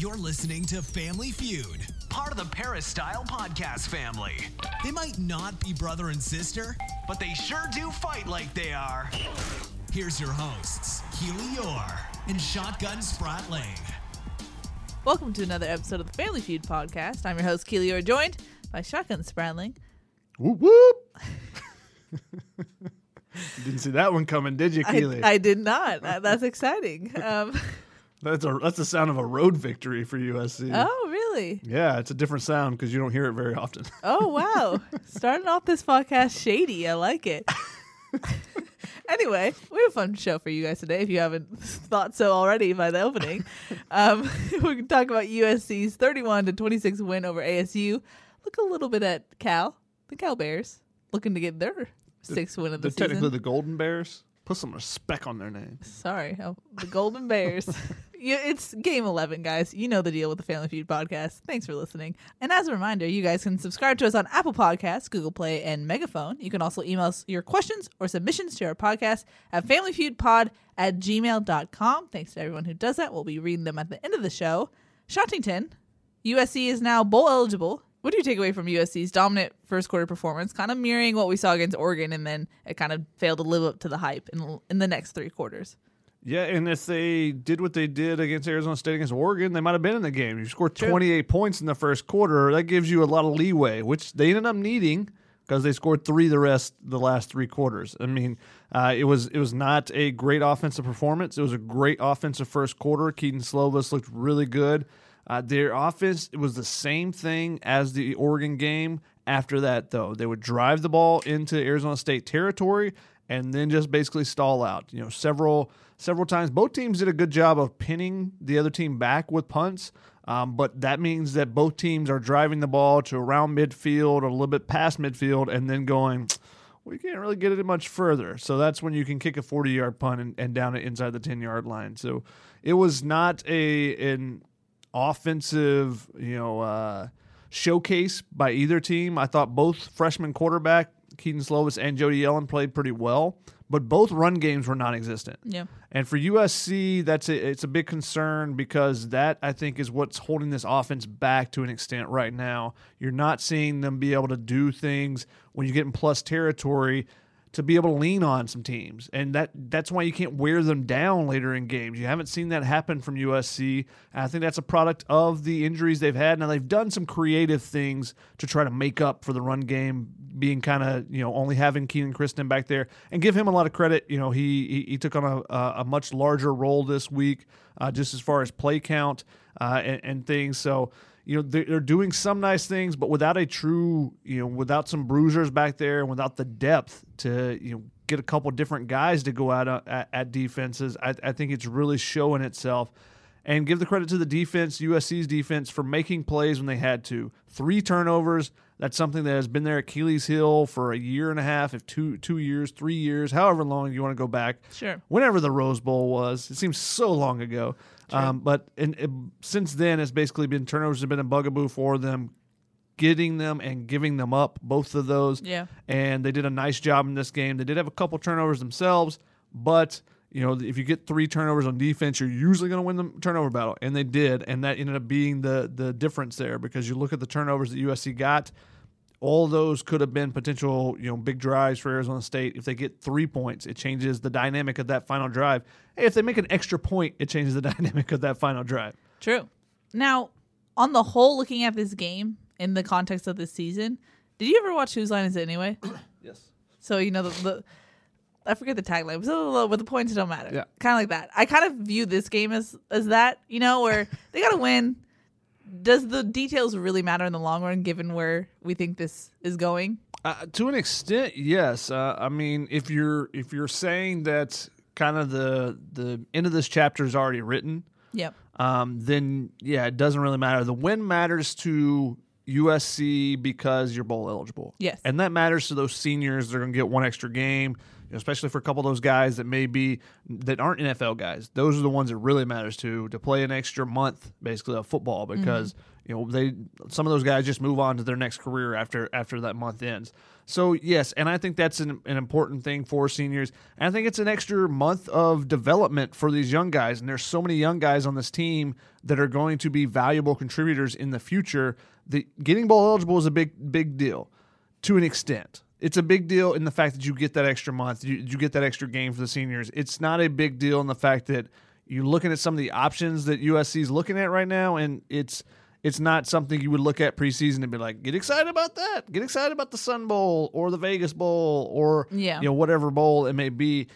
You're listening to Family Feud, part of the Paris Style Podcast family. They might not be brother and sister, but they sure do fight like they are. Here's your hosts, Keely Orr and Shotgun Spratling. Welcome to another episode of the Family Feud podcast. I'm your host, Keely Orr, joined by Shotgun Spratling. Whoop whoop. Didn't see that one coming, did you, I, Keely? I did not. That's exciting. Um, that's a that's the sound of a road victory for USC. oh, really? Yeah, it's a different sound because you don't hear it very often. Oh, wow. Starting off this podcast shady. I like it. anyway, we have a fun show for you guys today. If you haven't thought so already by the opening, um, we can talk about USC's 31 to 26 win over ASU. Look a little bit at Cal, the Cal Bears, looking to get their sixth win of the They're season. technically the Golden Bears. Put some respect on their name. Sorry, oh, the Golden Bears. Yeah, it's game 11, guys. You know the deal with the Family Feud podcast. Thanks for listening. And as a reminder, you guys can subscribe to us on Apple Podcasts, Google Play, and Megaphone. You can also email us your questions or submissions to our podcast at familyfeudpod at gmail.com. Thanks to everyone who does that. We'll be reading them at the end of the show. Shottington, USC is now bowl eligible. What do you take away from USC's dominant first quarter performance, kind of mirroring what we saw against Oregon, and then it kind of failed to live up to the hype in, in the next three quarters? Yeah, and if they did what they did against Arizona State against Oregon, they might have been in the game. You scored 28 points in the first quarter. That gives you a lot of leeway, which they ended up needing because they scored three the rest the last three quarters. I mean, uh, it was it was not a great offensive performance. It was a great offensive first quarter. Kedon Slovis looked really good. Uh, their offense it was the same thing as the Oregon game. After that, though, they would drive the ball into Arizona State territory and then just basically stall out. You know, several several times. Both teams did a good job of pinning the other team back with punts. Um, but that means that both teams are driving the ball to around midfield a little bit past midfield and then going, we can't really get it much further. So that's when you can kick a 40 yard punt and, and down it inside the 10 yard line. So it was not a an offensive, you know, uh, showcase by either team. I thought both freshman quarterback Kedon Slovis and Jayden Daniels played pretty well, but both run games were non-existent. Yeah. And for USC, that's a, it's a big concern because that I think is what's holding this offense back to an extent right now. You're not seeing them be able to do things when you get in plus territory to be able to lean on some teams, and that that's why you can't wear them down later in games. You haven't seen that happen from USC. And I think that's a product of the injuries they've had. Now they've done some creative things to try to make up for the run game being kind of you know only having Kenan Christon back there, and give him a lot of credit. You know he he, he took on a, a much larger role this week, uh, just as far as play count uh, and, and things. So you know they're, they're doing some nice things, but without a true you know without some bruisers back there and without the depth to you know get a couple different guys to go out uh, at, at defenses, I, I think it's really showing itself. And give the credit to the defense, USC's defense, for making plays when they had to. Three turnovers. That's something that has been there at Keeley's Hill for a year and a half, if two two years, three years, however long you want to go back. Sure. Whenever the Rose Bowl was, it seems so long ago. Um, but in, in- since then, it's basically been turnovers have been a bugaboo for them, getting them and giving them up, both of those. Yeah. And they did a nice job in this game. They did have a couple turnovers themselves, but you know if you get three turnovers on defense, you're usually going to win the turnover battle, and they did, and that ended up being the the difference there because you look at the turnovers that USC got. All those could have been potential, you know, big drives for Arizona State. If they get three points, it changes the dynamic of that final drive. Hey, if they make an extra point, it changes the dynamic of that final drive. True. Now, on the whole, looking at this game in the context of this season, did you ever watch Whose Line Is It Anyway? Yes. So you know the, the I forget the tagline, but but the points don't matter. Yeah. kind of like that. I kind of view this game as as that. You know, where they got to win. Does the details really matter in the long run, given where we think this is going? Uh, to an extent, yes. Uh, I mean, if you're if you're saying that kind of the the end of this chapter is already written, Yep. um, then yeah, it doesn't really matter. The win matters to USC because you're bowl eligible. Yes. and that matters to those seniors. They're going to get one extra game. Especially for a couple of those guys that may be that aren't NFL guys. Those are the ones that really matters to to play an extra month basically of football mm-hmm. because you know they some of those guys just move on to their next career after after that month ends. So yes, and I think that's an, an important thing for seniors. And I think it's an extra month of development for these young guys. And there's so many young guys on this team that are going to be valuable contributors in the future. The getting bowl eligible is a big big deal to an extent. It's a big deal in the fact that you get that extra month, you, you get that extra game for the seniors. It's not a big deal in the fact that you're looking at some of the options that USC is looking at right now, and it's it's not something you would look at preseason and be like, get excited about that, get excited about the Sun Bowl or the Vegas Bowl or Yeah. you know whatever bowl it may be.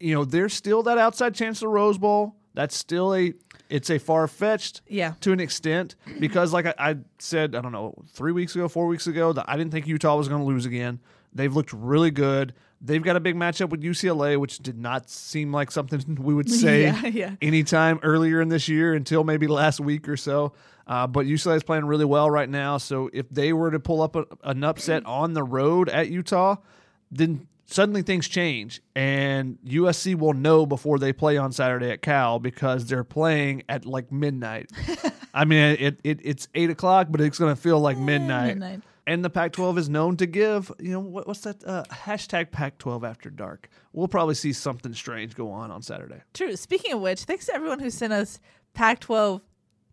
You know, there's still that outside chance of the Rose Bowl. That's still a it's a far fetched Yeah. to an extent because like I, I said i don't know three weeks ago four weeks ago that i didn't think utah was going to lose again they've looked really good they've got a big matchup with ucla which did not seem like something we would say Yeah, yeah. anytime earlier in this year until maybe last week or so uh, but ucla is playing really well right now so if they were to pull up a, an upset on the road at utah then suddenly things change and USC will know before they play on Saturday at Cal because they're playing at like midnight. I mean, it, it it's eight o'clock, but it's going to feel like midnight. midnight. And the Pac-12 is known to give, you know, what, what's that uh, hashtag Pac-12 after dark? We'll probably see something strange go on on Saturday. True. Speaking of which, thanks to everyone who sent us Pac 12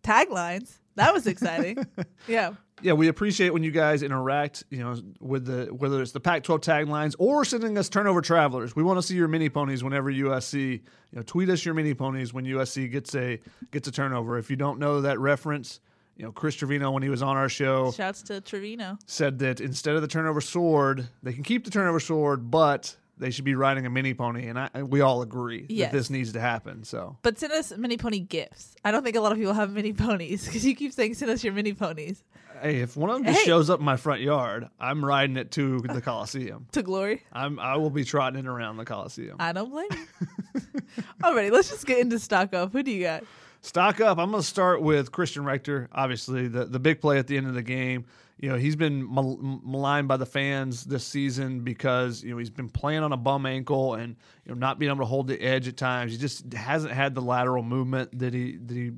taglines. That was exciting. yeah. yeah, we appreciate when you guys interact, you know, with the whether it's the Pac-12 taglines or sending us turnover travelers. We want to see your mini ponies whenever USC, you know, tweet us your mini ponies when USC gets a gets a turnover. If you don't know that reference, you know, Chris Trevino when he was on our show Shouts to Trevino. said that instead of the turnover sword, they can keep the turnover sword, but they should be riding a mini pony, and I, we all agree Yes. that this needs to happen. So But send us mini pony gifts. I don't think a lot of people have mini ponies because you keep saying send us your mini ponies hey, if one of them just Hey. shows up in my front yard, I'm riding it to the Coliseum. to glory. I'm I will be trotting it around the Coliseum. I don't blame you. Alrighty, let's just get into stock up. Who do you got? Stock up. I'm going to start with Christian Rector. Obviously, the the big play at the end of the game. You know, he's been mal- maligned by the fans this season because you know he's been playing on a bum ankle and you know not being able to hold the edge at times. He just hasn't had the lateral movement that he that he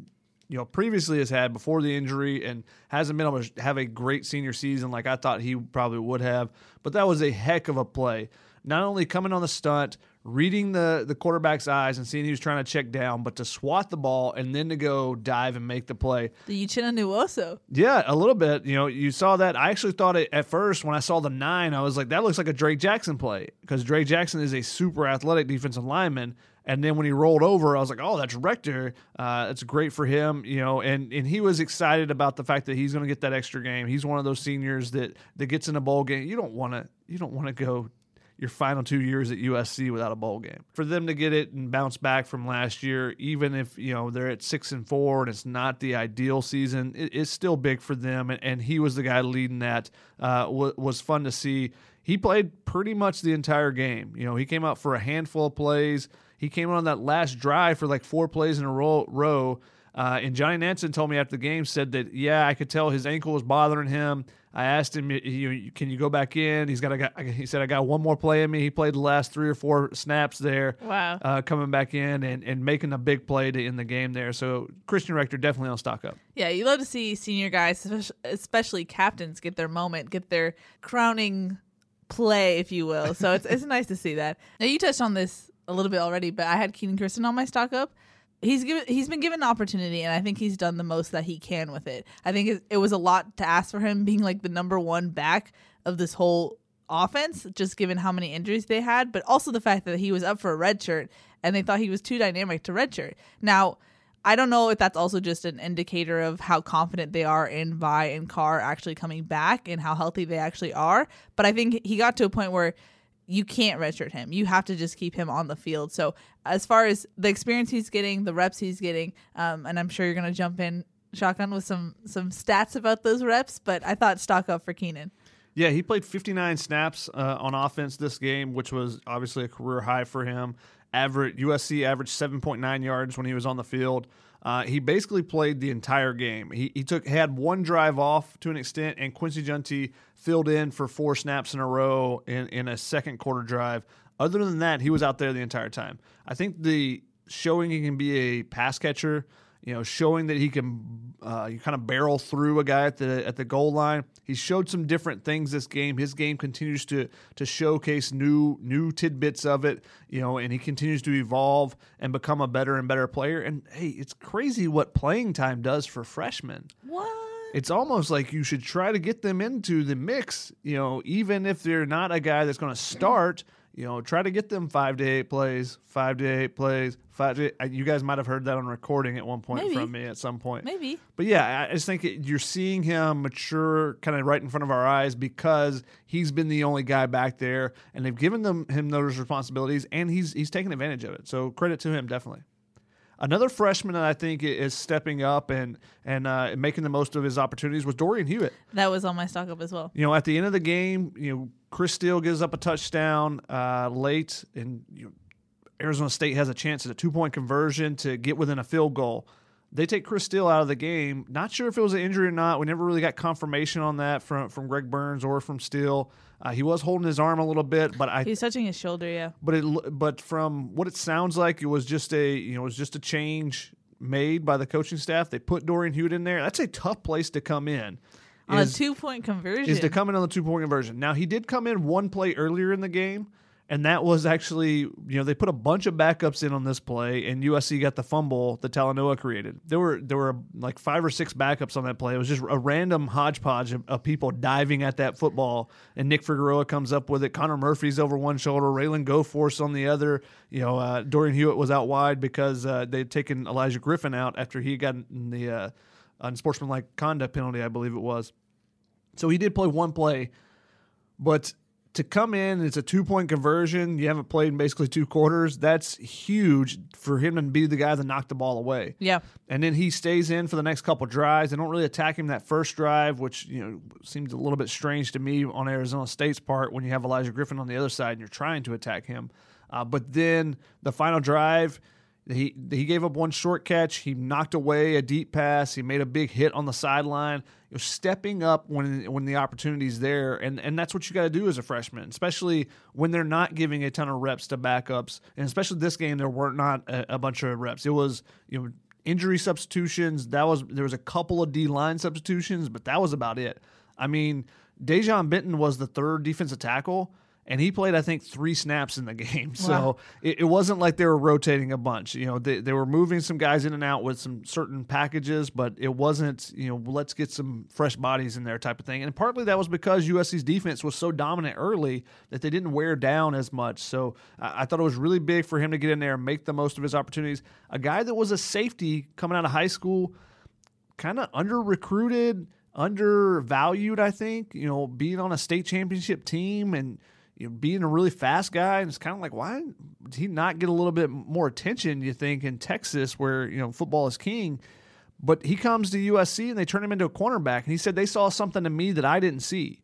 you know previously has had before the injury and hasn't been able to have a great senior season like I thought he probably would have. But that was a heck of a play. Not only coming on the stunt, reading the the quarterback's eyes and seeing he was trying to check down, but to swat the ball and then to go dive and make the play. The Uchenna Nwosu. Yeah, a little bit. You know, you saw that. I actually thought it at first when I saw the nine, I was like, that looks like a Drake Jackson play because Drake Jackson is a super athletic defensive lineman. And then when he rolled over, I was like, oh, that's Rector. Uh, it's great for him, you know. And and he was excited about the fact that he's going to get that extra game. He's one of those seniors that that gets in a bowl game. You don't want to you don't want to go your final two years at USC without a bowl game. For them to get it and bounce back from last year, even if you know they're at six and four and it's not the ideal season, it, it's still big for them. And, and he was the guy leading that. Uh, was, was fun to see. He played pretty much the entire game. You know, he came out for a handful of plays. He came on that last drive for like four plays in a row. row. Uh, and Johnny Nansen told me after the game said that yeah, I could tell his ankle was bothering him. I asked him, you, can you go back in? He's got a, guy- he said I got one more play in me. He played the last three or four snaps there. Wow. Uh, coming back in and, and making a big play to end the game there. So Christian Rector definitely on stock up. Yeah, you love to see senior guys, especially captains, get their moment, get their crowning play, if you will. So it's it's nice to see that. Now you touched on this a little bit already, but I had Kenan Christon on my stock up. He's given he's been given an opportunity, and I think he's done the most that he can with it. I think it, it was a lot to ask for him being like the number one back of this whole offense, just given how many injuries they had, but also the fact that he was up for a red shirt and they thought he was too dynamic to red shirt. Now, I don't know if that's also just an indicator of how confident they are in Vi and Carr actually coming back and how healthy they actually are. But I think he got to a point where you can't redshirt him. You have to just keep him on the field. So as far as the experience he's getting, the reps he's getting, um, and I'm sure you're gonna jump in shotgun with some some stats about those reps. But I thought stock up for Kenan. Yeah, he played 59 snaps uh, on offense this game, which was obviously a career high for him. Average USC averaged 7.9 yards when he was on the field. Uh, he basically played the entire game. He, he took had one drive off to an extent, and Quincy Jountti filled in for four snaps in a row in, in a second quarter drive. Other than that, he was out there the entire time. I think the showing he can be a pass catcher, you know, showing that he can uh, you kind of barrel through a guy at the at the goal line. He showed some different things this game. His game continues to to showcase new new tidbits of it, you know, and he continues to evolve and become a better and better player. And hey, it's crazy what playing time does for freshmen What? It's almost like you should try to get them into the mix, you know, even if they're not a guy that's going to start, you know, try to get them five to eight plays, five to eight plays, five to eight. You guys might have heard that on recording at one point Maybe. from me at some point. Maybe. But yeah, I just think it, you're seeing him mature kind of right in front of our eyes because he's been the only guy back there and they've given them him those responsibilities and he's he's taken advantage of it. So credit to him definitely. Another freshman that I think is stepping up and and uh, making the most of his opportunities was Dorian Hewitt. That was on my stock up as well. You know, at the end of the game, you know, Chris Steele gives up a touchdown uh, late, and you know, Arizona State has a chance at a two point conversion to get within a field goal. They take Chris Steele out of the game. Not sure if it was an injury or not. We never really got confirmation on that from from Greg Burns or from Steele. Uh, he was holding his arm a little bit, but I He's touching his shoulder, yeah. but it but from what it sounds like, it was just a you know it was just a change made by the coaching staff. They put Dorian Hewitt in there. That's a tough place to come in. On is- a two point conversion. is to come in on the two point conversion. Now he did come in one play earlier in the game, and that was actually you know they put a bunch of backups in on this play, and USC got the fumble that Talanoa created. There were there were like five or six backups on that play. It was just a random hodgepodge of, of people diving at that football, and Nick Figueroa comes up with it. Connor Murphy's over one shoulder, Raylan Goforce on the other. You know, uh, Dorian Hewitt was out wide because uh, they'd taken Olaijah Griffin out after he got the uh, unsportsmanlike conduct penalty, I believe it was. So he did play one play, but to come in, it's a two point conversion. You haven't played in basically two quarters. That's huge for him to be the guy that knocked the ball away. Yeah. And then he stays in for the next couple drives. They don't really attack him that first drive, which you know seems a little bit strange to me on Arizona State's part when you have Olaijah Griffin on the other side and you're trying to attack him. Uh, but then the final drive, he he gave up one short catch. He knocked away a deep pass. He made a big hit on the sideline. You're stepping up when when the opportunity's there, and and that's what you got to do as a freshman, especially when they're not giving a ton of reps to backups, and especially this game there weren't not a, a bunch of reps. It was you know injury substitutions. That was there was a couple of D line substitutions, but that was about it. I mean, Dejon Benton was the third defensive tackle and he played I think three snaps in the game. So it, it wasn't like they were rotating a bunch. You know, they, they were moving some guys in and out with some certain packages, but it wasn't you know let's get some fresh bodies in there type of thing. And partly that was because USC's defense was so dominant early that they didn't wear down as much. So I, I thought it was really big for him to get in there and make the most of his opportunities. A guy that was a safety coming out of high school kind of under recruited, undervalued, I think. You know, being on a state championship team and you being a really fast guy, and it's kind of like, why did he not get a little bit more attention? You think in Texas, where you know football is king, but he comes to USC and they turn him into a cornerback, and he said they saw something in me that I didn't see.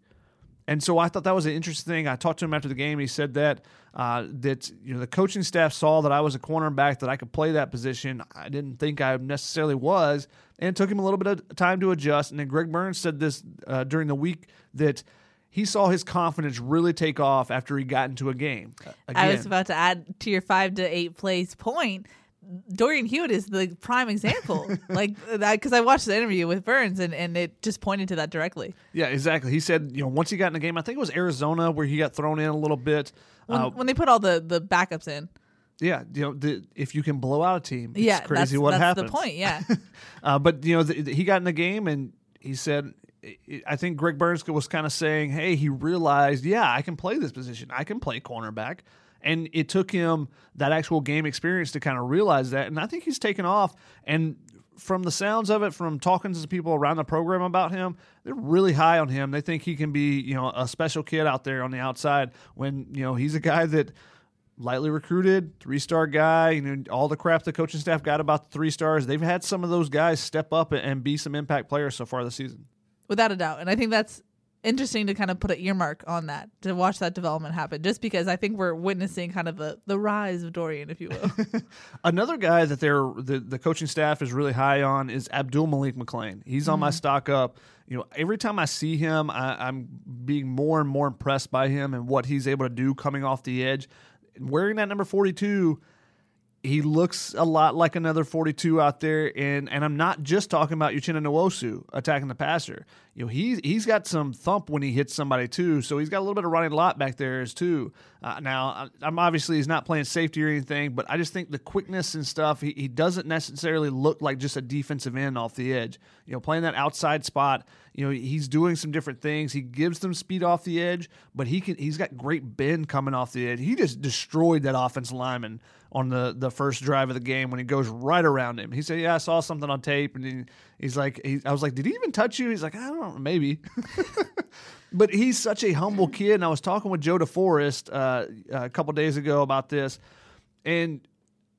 And so I thought that was an interesting thing. I talked to him after the game. He said that uh, that you know the coaching staff saw that I was a cornerback that I could play that position. I didn't think I necessarily was, and it took him a little bit of time to adjust. And then Greg Burns said this uh, during the week that he saw his confidence really take off after he got into a game. Uh, I was about to add to your five to eight plays point. Dorian Hewitt is the prime example. like that because I watched the interview with Burns and, and it just pointed to that directly. yeah, exactly. He said you know once he got in the game, I think it was Arizona where he got thrown in a little bit. When, Uh, when they put all the, the backups in. yeah, you know the, if you can blow out a team, it's Yeah, crazy that's, what that's happens. the point. Yeah. Uh, but you know, th he got in the game and he said, I think Greg Burns was kind of saying, "Hey, he realized, yeah, I can play this position. I can play cornerback." And it took him that actual game experience to kind of realize that. And I think he's taken off. And from the sounds of it, from talking to people around the program about him, they're really high on him. They think he can be, you know, a special kid out there on the outside. When you know he's a guy that lightly recruited, three star guy. You know, all the crap the coaching staff got about the three stars. They've had some of those guys step up and be some impact players so far this season. Without a doubt. And I think that's interesting to kind of put an earmark on that, to watch that development happen, just because I think we're witnessing kind of the, the rise of Dorian, if you will. Another guy that they're the, the coaching staff is really high on is Abdul Malik McClain. He's on my mm-hmm. stock up. You know, every time I see him, I, I'm being more and more impressed by him and what he's able to do coming off the edge. wearing that number 42 he looks a lot like another 42 out there and and I'm not just talking about Uchenna Nwosu attacking the passer. You know, he's he's got some thump when he hits somebody too, so he's got a little bit of running lot back there as too. Uh, now, I'm obviously he's not playing safety or anything, but I just think the quickness and stuff, he, he doesn't necessarily look like just a defensive end off the edge. You know, playing that outside spot, you know, he's doing some different things. He gives them speed off the edge, but he can he's got great bend coming off the edge. He just destroyed that offensive lineman on the the first drive of the game when he goes right around him. He said, "Yeah, I saw something on tape," and he, he's like, he, "I was like, did he even touch you?" He's like, "I don't know, maybe." but he's such a humble kid, and I was talking with Joe DeForest uh, a couple days ago about this, and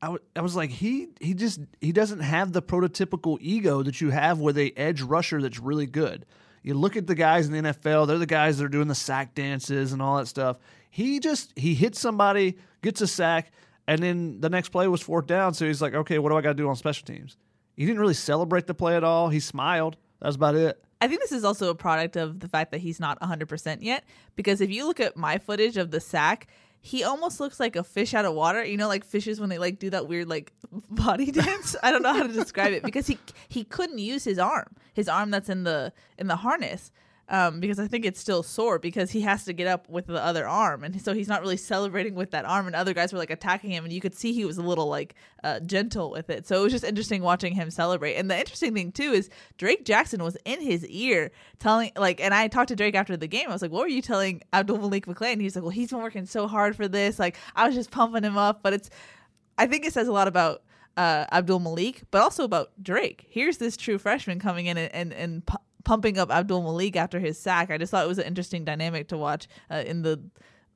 I, w- I was like, he he just he doesn't have the prototypical ego that you have with a edge rusher that's really good. You look at the guys in the NFL; they're the guys that are doing the sack dances and all that stuff. He just he hits somebody, gets a sack and then the next play was fourth down. So he's like, okay, what do I got to do on special teams? He didn't really celebrate the play at all. He smiled. That's about it. I think this is also a product of the fact that he's not 100% yet. Because if you look at my footage of the sack, he almost looks like a fish out of water. You know, like fishes when they like do that weird like body dance. I don't know how to describe it because he he couldn't use his arm, his arm that's in the in the harness um, because I think it's still sore because he has to get up with the other arm, and so he's not really celebrating with that arm. And other guys were like attacking him, and you could see he was a little like uh, gentle with it. So it was just interesting watching him celebrate. And the interesting thing too is Drake Jackson was in his ear telling like, and I talked to Drake after the game. I was like, "What were you telling Abdul Malik McClain?" He's like, "Well, he's been working so hard for this. Like, I was just pumping him up." But it's, I think it says a lot about uh, Abdul Malik, but also about Drake. Here's this true freshman coming in and and, and pumping up Abdul Malik after his sack. I just thought it was an interesting dynamic to watch uh, in the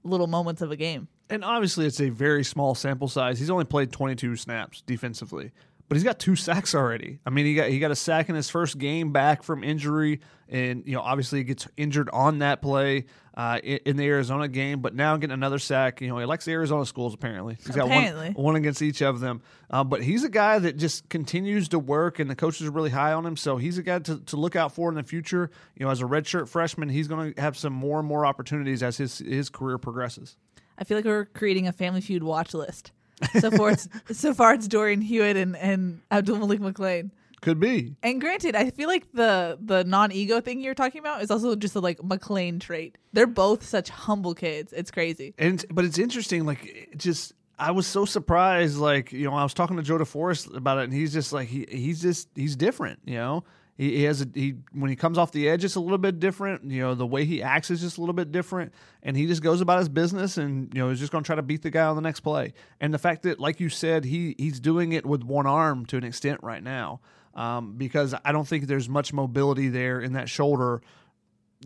little moments of a game. And obviously, it's a very small sample size. He's only played 22 snaps defensively, but he's got two sacks already. I mean, he got he got a sack in his first game back from injury, and you know, obviously, he gets injured on that play uh, in, in, the Arizona game, but now getting another sack. You know, he likes the Arizona schools apparently. He's got apparently. one, one against each of them. Uh, but he's a guy that just continues to work, and the coaches are really high on him. So he's a guy to, to look out for in the future. You know, as a redshirt freshman, he's going to have some more and more opportunities as his his career progresses. I feel like we're creating a Family Feud watch list. So far, it's so far it's Dorian Hewitt and and Abdul Malik McClain. Could be. And granted, I feel like the the non ego thing you're talking about is also just a like McClain trait. They're both such humble kids. It's crazy. And but it's interesting. Like it just I was so surprised. Like you know, I was talking to Joe DeForest about it, and he's just like he he's just he's different. You know, he, he has a he when he comes off the edge, it's a little bit different. You know, the way he acts is just a little bit different, and he just goes about his business, and you know, he's just going to try to beat the guy on the next play. And the fact that, like you said, he he's doing it with one arm to an extent right now um, because I don't think there's much mobility there in that shoulder.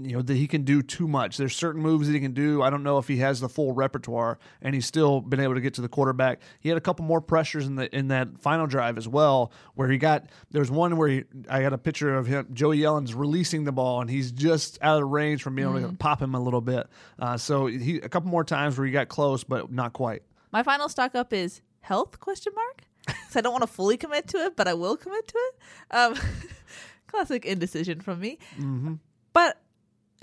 You know that he can do too much. There's certain moves that he can do. I don't know if he has the full repertoire, and he's still been able to get to the quarterback. He had a couple more pressures in the in that final drive as well, where he got. There's one where he, I got a picture of him. Jayden Daniels releasing the ball, and he's just out of range from being able Mm-hmm. to pop him a little bit. Uh, so he a couple more times where he got close, but not quite. My final stock up is health question mark. So I don't want to fully commit to it, but I will commit to it. Um, classic indecision from me. Mm-hmm. But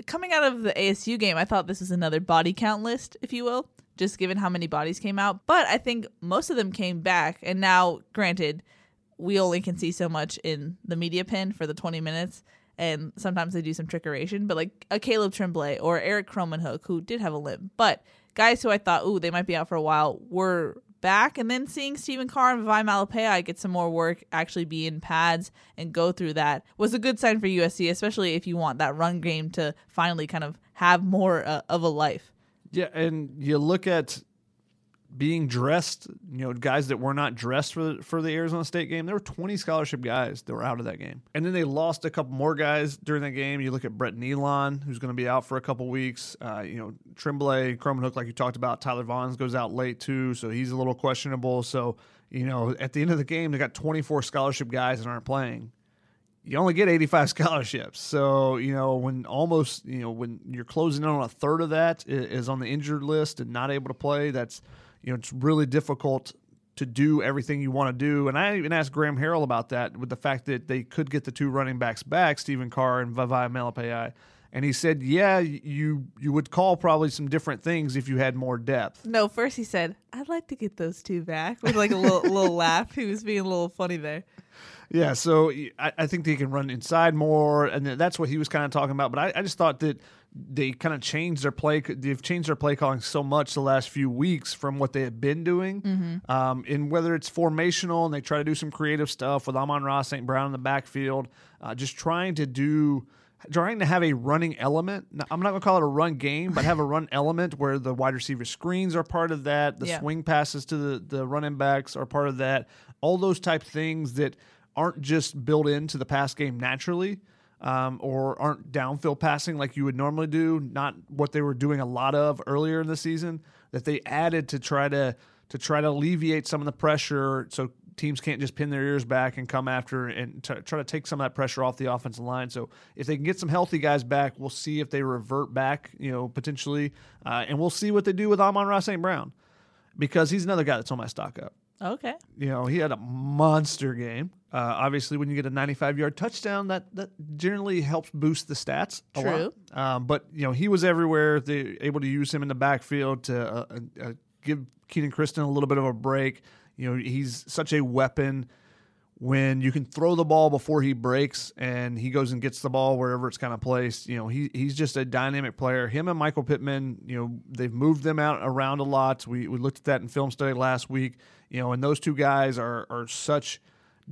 coming out of the ASU game, I thought this was another body count list, if you will, just given how many bodies came out. But I think most of them came back. And now, granted, we only can see so much in the media pin for the 20 minutes. And sometimes they do some trickeration, but like a Caleb Tremblay or Eric Krommenhoek, who did have a limp. But guys who I thought, ooh, they might be out for a while, were back. And then seeing Stephen Carr and Vi Malepeai get some more work, actually be in pads and go through that was a good sign for USC, especially if you want that run game to finally kind of have more uh, of a life. Yeah, and you look at being dressed, you know, guys that were not dressed for the, for the Arizona State game. There were 20 scholarship guys that were out of that game. And then they lost a couple more guys during that game. You look at Brett Neilon, who's going to be out for a couple weeks. Uh, you know, Tremblay, Krommenhoek, like you talked about. Tyler Vaughns goes out late too, so he's a little questionable. So, you know, at the end of the game, they got 24 scholarship guys that aren't playing you only get 85 scholarships. So, you know, when almost, you know, when you're closing in on a third of that is on the injured list and not able to play, that's, you know, it's really difficult to do everything you want to do. And I even asked Graham Harrell about that with the fact that they could get the two running backs back, Stephen Carr and Vavae Malepeai. And he said, "Yeah, you you would call probably some different things if you had more depth." No, first he said, "I'd like to get those two back," with like a little little laugh. He was being a little funny there. Yeah, so I, I think they can run inside more, and that's what he was kind of talking about. But I, I just thought that they kind of changed their play. They've changed their play calling so much the last few weeks from what they had been doing. Mm-hmm. Um, and whether it's formational and they try to do some creative stuff with Amon-Ra St. Brown in the backfield, uh, just trying to do trying to have a running element. I'm not going to call it a run game, but have a run element where the wide receiver screens are part of that, the yeah. swing passes to the, the running backs are part of that. All those type things that aren't just built into the pass game naturally. Um, or aren't downfield passing like you would normally do, not what they were doing a lot of earlier in the season. That they added to try to to try to alleviate some of the pressure, so teams can't just pin their ears back and come after and t- try to take some of that pressure off the offensive line. So if they can get some healthy guys back, we'll see if they revert back, you know, potentially, uh, and we'll see what they do with Amon-Ra St. Brown because he's another guy that's on my stock up. Okay. You know, he had a monster game. Uh, obviously, when you get a 95 yard touchdown, that that generally helps boost the stats. True. Um, but you know, he was everywhere. They able to use him in the backfield to uh, uh, give Kenan Christon a little bit of a break. You know, he's such a weapon when you can throw the ball before he breaks and he goes and gets the ball wherever it's kind of placed. You know, he he's just a dynamic player. Him and Michael Pittman, you know, they've moved them out around a lot. We we looked at that in film study last week. You know, and those two guys are are such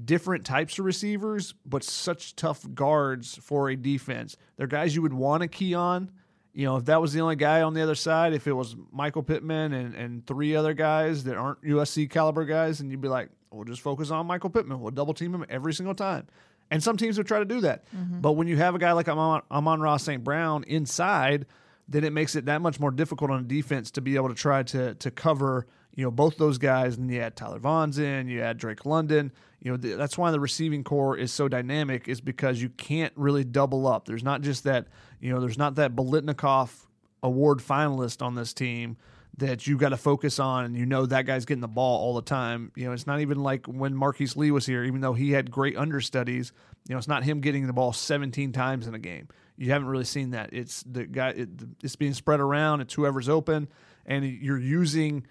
different types of receivers, but such tough guards for a defense. They're guys you would want to key on you know, if that was the only guy on the other side, if it was Michael Pittman and, and three other guys that aren't USC caliber guys, and you'd be like, we'll just focus on Michael Pittman. We'll double team him every single time. And some teams would try to do that. Mm-hmm. But when you have a guy like Amon, Amon-Ra St. Brown inside, then it makes it that much more difficult on a defense to be able to try to to cover you know both those guys. And you add Tyler Vaughns in, you add Drake London. You know th- that's why the receiving core is so dynamic, is because you can't really double up. There's not just that you know there's not that Biletnikoff award finalist on this team that you got to focus on and you know that guy's getting the ball all the time. You know, it's not even like when Marquise Lee was here, even though he had great understudies, you know, it's not him getting the ball 17 times in a game you haven't really seen that. It's the guy. It, it's being spread around. It's whoever's open, and you're using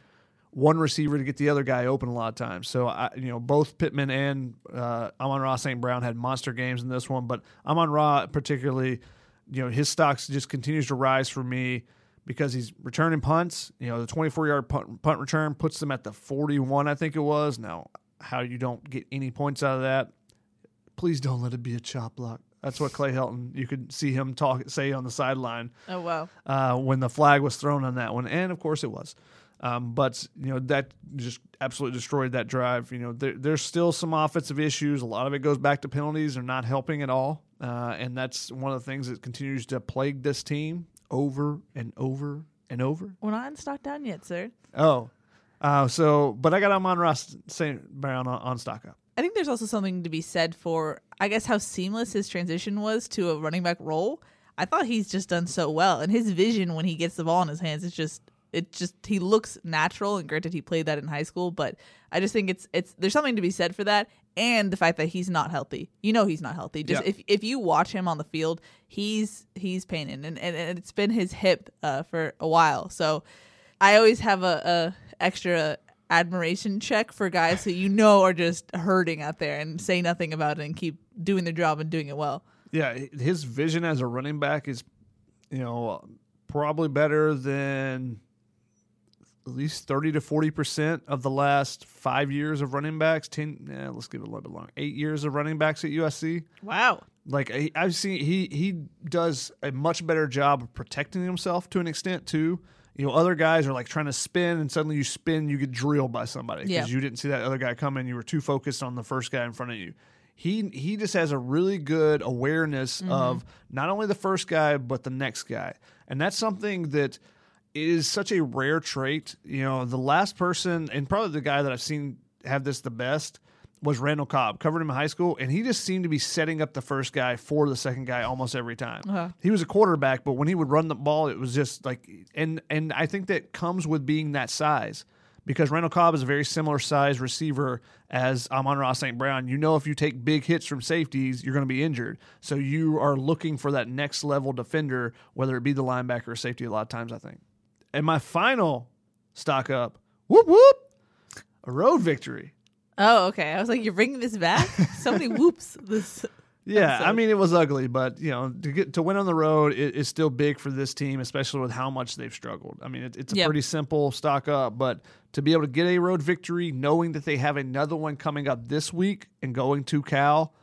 one receiver to get the other guy open a lot of times. So I, you know, both Pittman and uh, Amon-Ra St. Brown had monster games in this one, but Amon-Ra particularly, you know, his stocks just continues to rise for me because he's returning punts. You know, the 24 yard punt, punt return puts them at the 41, I think it was. Now, how you don't get any points out of that? Please don't let it be a chop block. That's what Clay Helton. You could see him talk say on the sideline. Oh wow! Uh, when the flag was thrown on that one, and of course it was. Um, but you know that just absolutely destroyed that drive. You know there, there's still some offensive issues. A lot of it goes back to penalties. They're not helping at all, uh, and that's one of the things that continues to plague this team over and over and over. We're not in stock down yet, sir. Oh, uh, so but I got Amon-Ra St. Brown on, on stock up. I think there's also something to be said for, I guess, how seamless his transition was to a running back role. I thought he's just done so well, and his vision when he gets the ball in his hands, is just, it just he looks natural. And granted, he played that in high school, but I just think it's it's there's something to be said for that, and the fact that he's not healthy. You know, he's not healthy. Just yeah. if if you watch him on the field, he's he's painting, and and, and it's been his hip uh, for a while. So I always have a, a extra admiration check for guys who you know are just hurting out there and say nothing about it and keep doing their job and doing it well. Yeah, his vision as a running back is, you know, probably better than at least 30 to 40% of the last five years of running backs. 10, eh, let's give it a little bit long. Eight years of running backs at USC. Wow. Like I've seen, he he does a much better job of protecting himself to an extent too you know, other guys are like trying to spin, and suddenly you spin, you get drilled by somebody because yeah. you didn't see that other guy coming. You were too focused on the first guy in front of you. He he just has a really good awareness mm-hmm. of not only the first guy but the next guy, and that's something that is such a rare trait. You know, the last person, and probably the guy that I've seen have this the best was Randall Cobb. Covered him in high school, and he just seemed to be setting up the first guy for the second guy almost every time. Uh-huh. He was a quarterback, but when he would run the ball, it was just like, and and I think that comes with being that size because Randall Cobb is a very similar size receiver as Amon-Ra St. Brown. You know, if you take big hits from safeties, you're going to be injured. So you are looking for that next level defender, whether it be the linebacker or safety, a lot of times, I think. And my final stock up, whoop, whoop, a road victory. Oh, okay. I was like, you're bringing this back? so many whoops. This. Yeah, I mean it was ugly, but you know to get to win on the road it, is still big for this team, especially with how much they've struggled. I mean it, it's a Yep. pretty simple stock up, but to be able to get a road victory, knowing that they have another one coming up this week and going to Cal,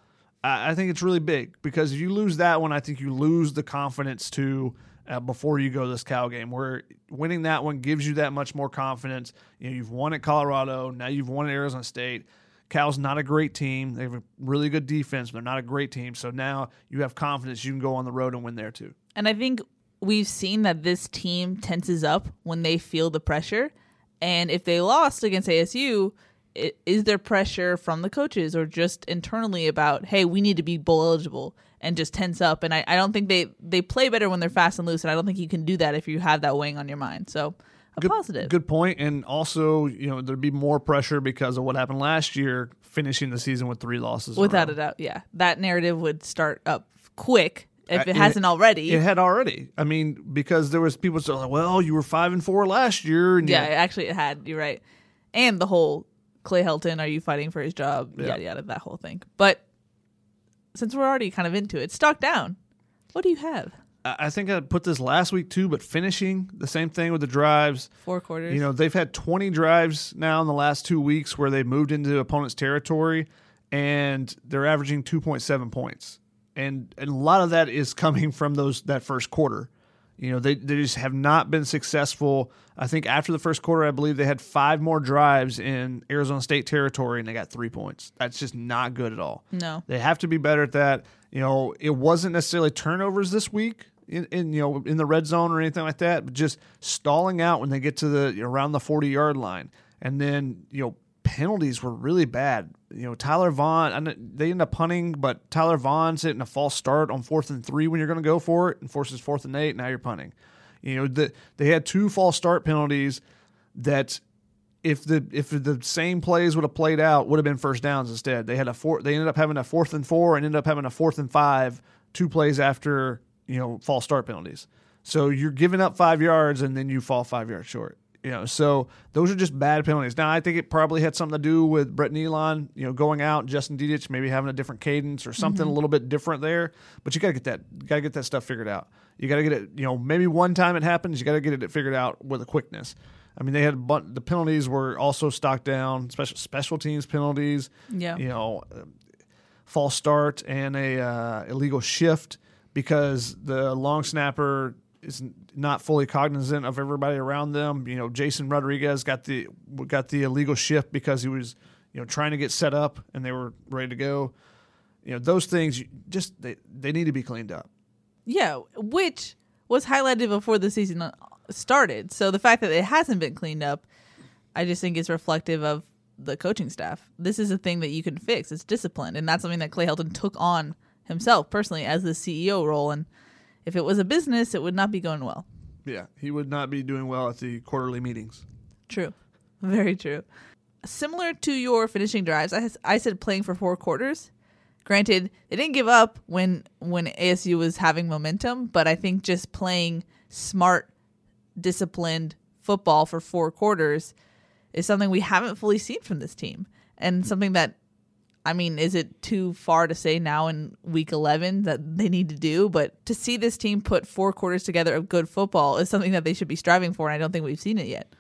I, I think it's really big because if you lose that one, I think you lose the confidence to. Uh, before you go this Cal game, where winning that one gives you that much more confidence. You know, you've won at Colorado, now you've won at Arizona State. Cal's not a great team. They have a really good defense, but they're not a great team. So now you have confidence you can go on the road and win there too. And I think we've seen that this team tenses up when they feel the pressure. And if they lost against ASU, i- is there pressure from the coaches or just internally about, hey, we need to be bowl eligible and just tense up? And I, I don't think they, they play better when they're fast and loose. And I don't think you can do that if you have that weighing on your mind. So a Good, positive. Good point. And also, you know, there'd be more pressure because of what happened last year, finishing the season with three losses. Without a doubt. Yeah. That narrative would start up quick if it it- hasn't already. It had already. I mean, because there was people saying, "Well, you were five and four last year." And Yeah, actually, it had. You're right. And the whole Clay Helton, are you fighting for his job? Yeah. Yada yada, that whole thing. But since we're already kind of into it, stock down. What do you have? I think I put this last week too, but finishing the same thing with the drives. Four quarters. You know, they've had 20 drives now in the last two weeks where they moved into opponent's territory and they're averaging 2.7 points. And, and a lot of that is coming from those that first quarter. You know, they, they just have not been successful. I think after the first quarter, I believe they had five more drives in Arizona State territory and they got three points. That's just not good at all. no. They have to be better at that. You know, it wasn't necessarily turnovers this week in, in you know in the red zone or anything like that, but just stalling out when they get to the around the forty yard line, and then you know penalties were really bad. You know, Tyler Vaughn, they end up punting, but Tyler Vaughn's hitting a false start on fourth and three when you're going to go for it, and forces fourth and eight. Now you're punting. You know, the, they had two false start penalties that if the if the same plays would have played out, would have been first downs instead. They had a four. They ended up having a fourth and four, and ended up having a fourth and five, two plays after you know false start penalties. So you're giving up five yards, and then you fall five yards short. You know, so those are just bad penalties. Now I think it probably had something to do with Brett Neilon, you know, going out, Justin Dedich maybe having a different cadence or something a little bit different there. But you got to get that, got to get that stuff figured out. You got to get it, you know, maybe one time it happens, you got to get it figured out with a quickness. I mean, they had a bun- the penalties were also stocked down, special special teams penalties. Yeah. you know, false start and a uh, illegal shift because the long snapper is n- not fully cognizant of everybody around them. You know, Jason Rodriguez got the got the illegal shift because he was you know trying to get set up and they were ready to go. You know, those things just they, they need to be cleaned up. Yeah, which was highlighted before the season uh, started. So the fact that it hasn't been cleaned up, I just think is reflective of the coaching staff. This is a thing that you can fix. It's discipline, and that's something that Clay Helton took on himself personally as the CEO role. And if it was a business, it would not be going well. Yeah, he would not be doing well at the quarterly meetings. True, very true. Similar to your finishing drives, I, I said playing for four quarters. Granted, they didn't give up when when ASU was having momentum, but I think just playing smart, disciplined football for four quarters is something we haven't fully seen from this team, and something that, I mean, is it too far to say now in week eleven that they need to do? But to see this team put four quarters together of good football is something that they should be striving for, and I don't think we've seen it yet.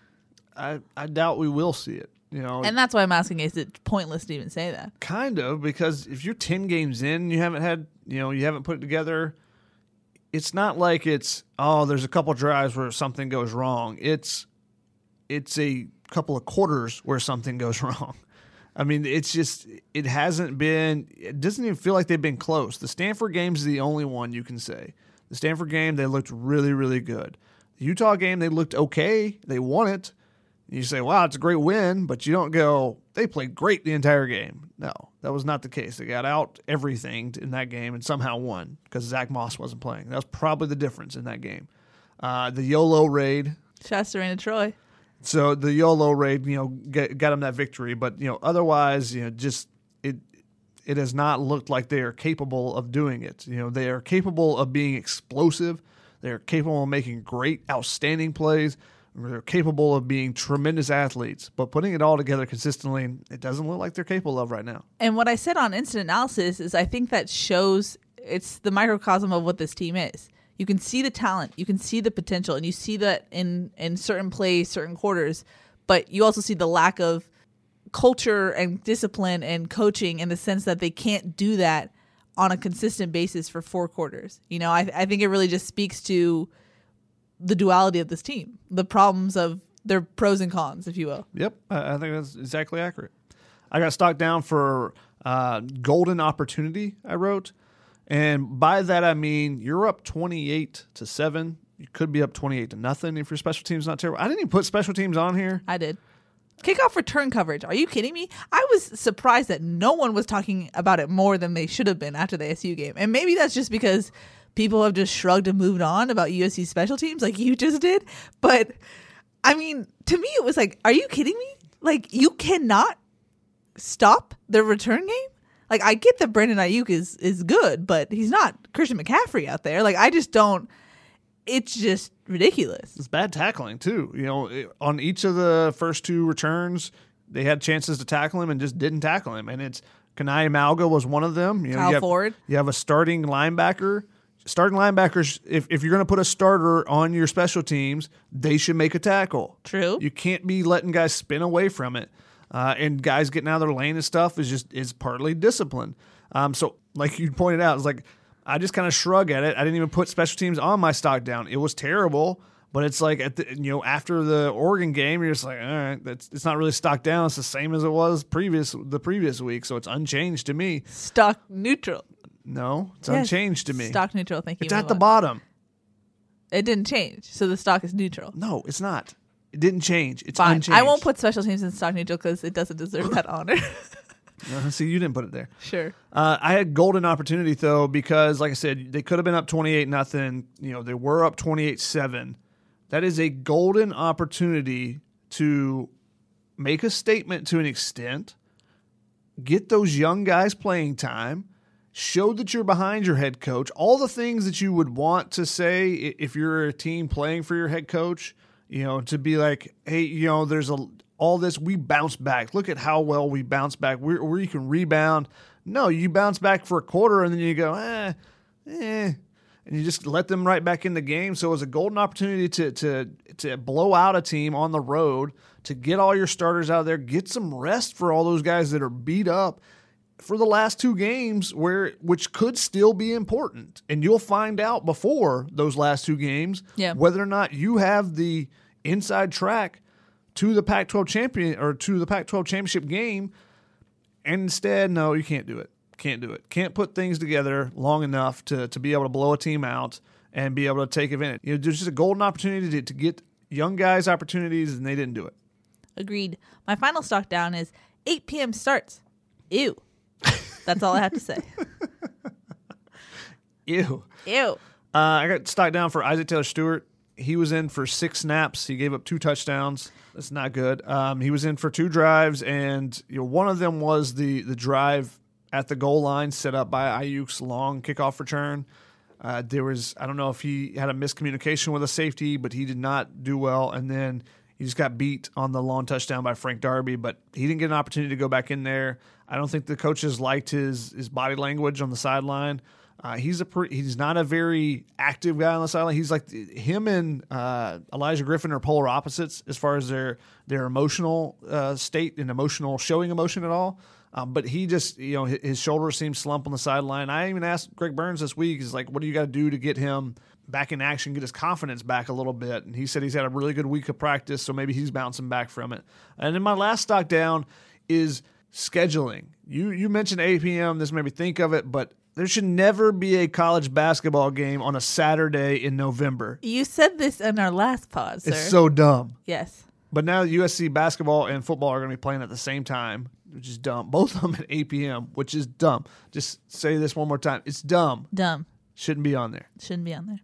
I, I doubt we will see it. You know, And that's why I'm asking: Is it pointless to even say that? Kind of because if you're ten games in, you haven't had you know you haven't put it together. It's not like it's oh there's a couple drives where something goes wrong. It's it's a couple of quarters where something goes wrong. I mean, it's just it hasn't been. It doesn't even feel like they've been close. The Stanford game is the only one you can say. The Stanford game they looked really really good. The Utah game they looked okay. They won it. You say, wow, it's a great win, but you don't go, they played great the entire game. No, that was not the case. They got out everything in that game and somehow won because Zach Moss wasn't playing. That was probably the difference in that game. Uh, the YOLO raid, Shasta Serena Troy. So the YOLO raid, you know, get, got them that victory. But you know, otherwise, you know, just it it has not looked like they are capable of doing it. You know, they are capable of being explosive. They are capable of making great, outstanding plays. They're capable of being tremendous athletes, but putting it all together consistently, it doesn't look like they're capable of right now. And what I said on instant analysis is I think that shows it's the microcosm of what this team is. You can see the talent, you can see the potential, and you see that in in certain plays, certain quarters, but you also see the lack of culture and discipline and coaching in the sense that they can't do that on a consistent basis for four quarters. You know, I, I think it really just speaks to the duality of this team, the problems of their pros and cons, if you will. Yep, I think that's exactly accurate. I got stock down for uh, golden opportunity. I wrote, and by that I mean you're up twenty eight to seven. You could be up twenty eight to nothing if your special team's not terrible. I didn't even put special teams on here. I did. Kickoff return coverage. Are you kidding me? I was surprised that no one was talking about it more than they should have been after the SU game. And maybe that's just because people have just shrugged and moved on about USC special teams like you just did. But I mean, to me, it was like, are you kidding me? Like, you cannot stop the return game? Like, I get that Brandon Aiyuk is, is good, but he's not Christian McCaffrey out there. Like, I just don't. It's just ridiculous. It's bad tackling too. You know, it- on each of the first two returns, they had chances to tackle him and just didn't tackle him. And it's Kana'i Mauga was one of them. You know, Kyle you have, Ford. You have a starting linebacker. Starting linebackers, if, if you're going to put a starter on your special teams, they should make a tackle. True. You can't be letting guys spin away from it. Uh, and guys getting out of their lane and stuff is just is partly discipline. Um, so like you pointed out, it's like I just kind of shrug at it. I didn't even put special teams on my stock down. It was terrible, but it's like at the you know after the Oregon game, you're just like, all right, that's it's not really stock down. It's the same as it was previous the previous week, so it's unchanged to me. Stock neutral. No, it's Yes. unchanged to me. Stock neutral. Thank you. it's at the on. bottom. It didn't change. So the stock is neutral. No, it's not. It didn't change. It's Fine. unchanged. I won't put special teams in stock neutral because it doesn't deserve that honor. Uh, see, you didn't put it there. sure. Uh, I had golden opportunity though because, like I said, they could have been up twenty eight nothing. You know, they were up twenty eight seven. That is a golden opportunity to make a statement to an extent, get those young guys playing time, show that you're behind your head coach. All the things that you would want to say if you're a team playing for your head coach. You know, to be like, hey, you know, there's a all this. We bounce back. Look at how well we bounce back. Where, you can rebound. No, you bounce back for a quarter and then you go, eh, eh, and you just let them right back in the game. So it was a golden opportunity to to to blow out a team on the road, to get all your starters out there, get some rest for all those guys that are beat up for the last two games where which could still be important. And you'll find out before those last two games Yeah. whether or not you have the inside track to the Pac-12 champion or to the Pac-12 championship game and instead, no, you can't do it. Can't do it. Can't put things together long enough to, to be able to blow a team out and be able to take advantage. You know, there's just a golden opportunity to, to get young guys opportunities, and they didn't do it. Agreed. My final stock down is 8 p.m. starts. Ew. That's all I have to say. Ew. Ew. Uh, I got stock down for Isaac Taylor Stewart. He was in for six snaps. He gave up two touchdowns. That's not good. Um, he was in for two drives, and you know, one of them was the the drive at the goal line set up by Aiyuk's long kickoff return. Uh, there was I don't know if he had a miscommunication with a safety, but he did not do well. And then he just got beat on the long touchdown by Frank Darby, but he didn't get an opportunity to go back in there. I don't think the coaches liked his his body language on the sideline. Uh, he's a pre- he's not a very active guy on the sideline. He's like him and uh, Olaijah Griffin are polar opposites as far as their their emotional uh, state and emotional showing emotion at all. Um, but he just you know his, his shoulders seem slump on the sideline. I even asked Greg Burns this week. He's like, "What do you got to do to get him back in action, get his confidence back a little bit?" And he said he's had a really good week of practice, so maybe he's bouncing back from it. And then my last stock down is scheduling. You you mentioned APM. This made me think of it, but there should never be a college basketball game on a Saturday in November. You said this in our last pause, sir. It's so dumb. yes. But now USC basketball and football are going to be playing at the same time, which is dumb. Both of them at 8 p.m., which is dumb. Just say this one more time. It's dumb. Dumb. Shouldn't be on there. Shouldn't be on there.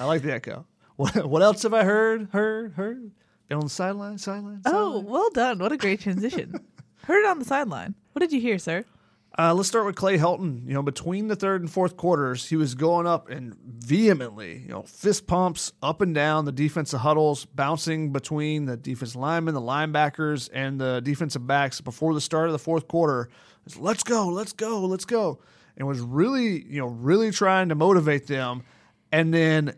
I like the echo. What, what else have I heard? Heard? Heard? And on the sideline, sideline, Oh, sideline. well done. What a great transition. Heard it on the sideline. What did you hear, sir? Uh, let's start with Clay Helton. You know, between the third and fourth quarters, he was going up and vehemently, you know, fist pumps up and down the defensive huddles, bouncing between the defensive linemen, the linebackers, and the defensive backs before the start of the fourth quarter. It's, let's go, let's go, let's go. And was really, you know, really trying to motivate them. And then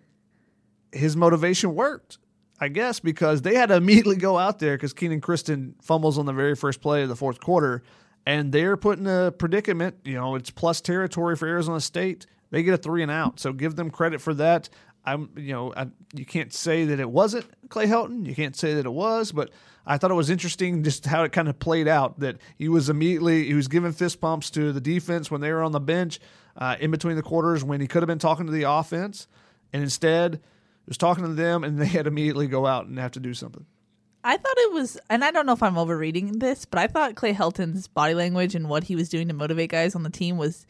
his motivation worked, I guess, because they had to immediately go out there because Kenan Christon fumbles on the very first play of the fourth quarter, and they're put in a predicament. You know, it's plus territory for Arizona State. They get a three and out, so give them credit for that. I'm, you know, I, you can't say that it wasn't Clay Helton. You can't say that it was, but I thought it was interesting just how it kind of played out. That he was immediately he was giving fist pumps to the defense when they were on the bench uh, in between the quarters when he could have been talking to the offense, and instead was talking to them, and they had immediately go out and have to do something. I thought it was, and I don't know if I'm overreading this, but I thought Clay Helton's body language and what he was doing to motivate guys on the team was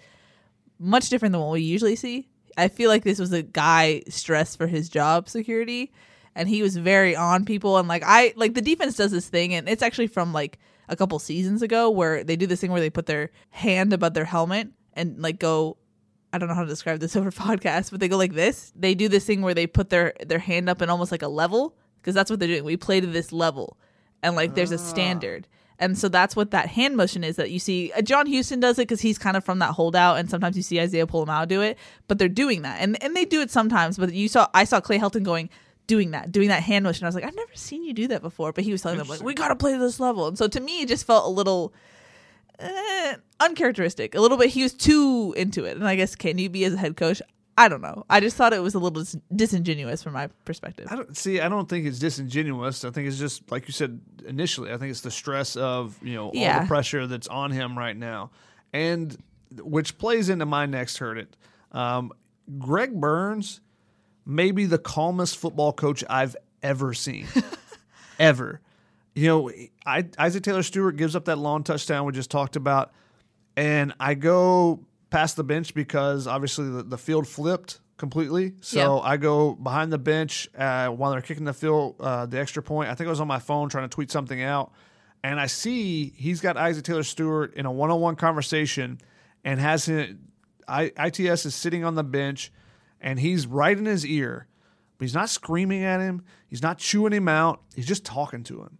much different than what we usually see. I feel like this was a guy stressed for his job security, and he was very on people. And like I, like the defense does this thing, and it's actually from like a couple seasons ago where they do this thing where they put their hand above their helmet and like go I don't know how to describe this over podcast, but they go like this. They do this thing where they put their their hand up in almost like a level because that's what they're doing. We play to this level, and like there's a standard, and so that's what that hand motion is that you see. Uh, John Houston does it because he's kind of from that holdout, and sometimes you see Isaiah Pola-Mao do it, but they're doing that, and and they do it sometimes. But you saw I saw Clay Helton going doing that, doing that hand motion. I was like, I've never seen you do that before, but he was telling them like, we got to play to this level, and so to me, it just felt a little eh, uncharacteristic. A little bit. He was too into it. And I guess can you be as a head coach? I don't know. I just thought it was a little dis- disingenuous from my perspective. I don't see. I don't think it's disingenuous. I think it's just like you said initially. I think it's the stress of you know all Yeah. the pressure that's on him right now, and which plays into my next heard it. Um, Greg Burns may be the calmest football coach I've ever seen, ever. You know, I, Isaac Taylor Stewart gives up that long touchdown we just talked about, and I go past the bench because obviously the, the field flipped completely. So Yeah. I go behind the bench uh, while they're kicking the field, uh, the extra point. I think I was on my phone trying to tweet something out, and I see he's got Isaac Taylor Stewart in a one-on-one conversation, and has him. I, ITS is sitting on the bench, and he's right in his ear, but he's not screaming at him. He's not chewing him out. He's just talking to him.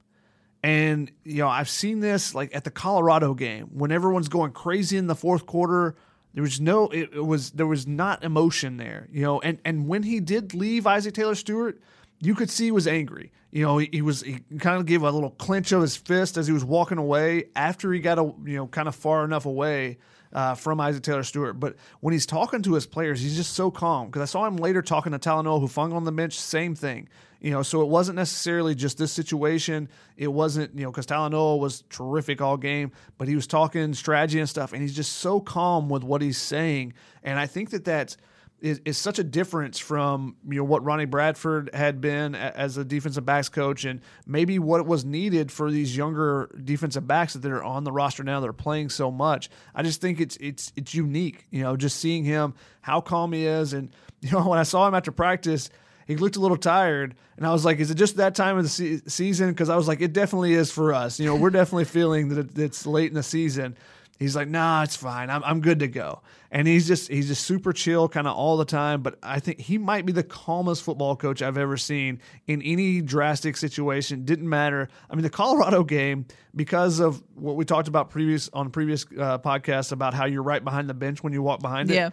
And you know, I've seen this like at the Colorado game when everyone's going crazy in the fourth quarter. There was no, it, it was there was not emotion there, you know. And and when he did leave Isaac Taylor Stewart, you could see he was angry. You know, he, he was he kind of gave a little clench of his fist as he was walking away after he got a you know kind of far enough away uh, from Isaac Taylor Stewart. But when he's talking to his players, he's just so calm. Because I saw him later talking to Talanoa, who hung on the bench, same thing. You know, so it wasn't necessarily just this situation. It wasn't, you know, because Talanoa was terrific all game, but he was talking strategy and stuff, and he's just so calm with what he's saying. And I think that that's is, such a difference from you know what Ronnie Bradford had been as a defensive backs coach, and maybe what was needed for these younger defensive backs that are on the roster now that are playing so much. I just think it's it's it's unique, you know, just seeing him how calm he is, and you know when I saw him after practice. He looked a little tired, and I was like, "Is it just that time of the se- season?" Because I was like, "It definitely is for us. You know, we're definitely feeling that it's late in the season." He's like, nah, it's fine. I'm, I'm good to go. And he's just he's just super chill kind of all the time. But I think he might be the calmest football coach I've ever seen in any drastic situation. Didn't matter. I mean, the Colorado game because of what we talked about previous on previous uh, podcasts about how you're right behind the bench when you walk behind it Yeah.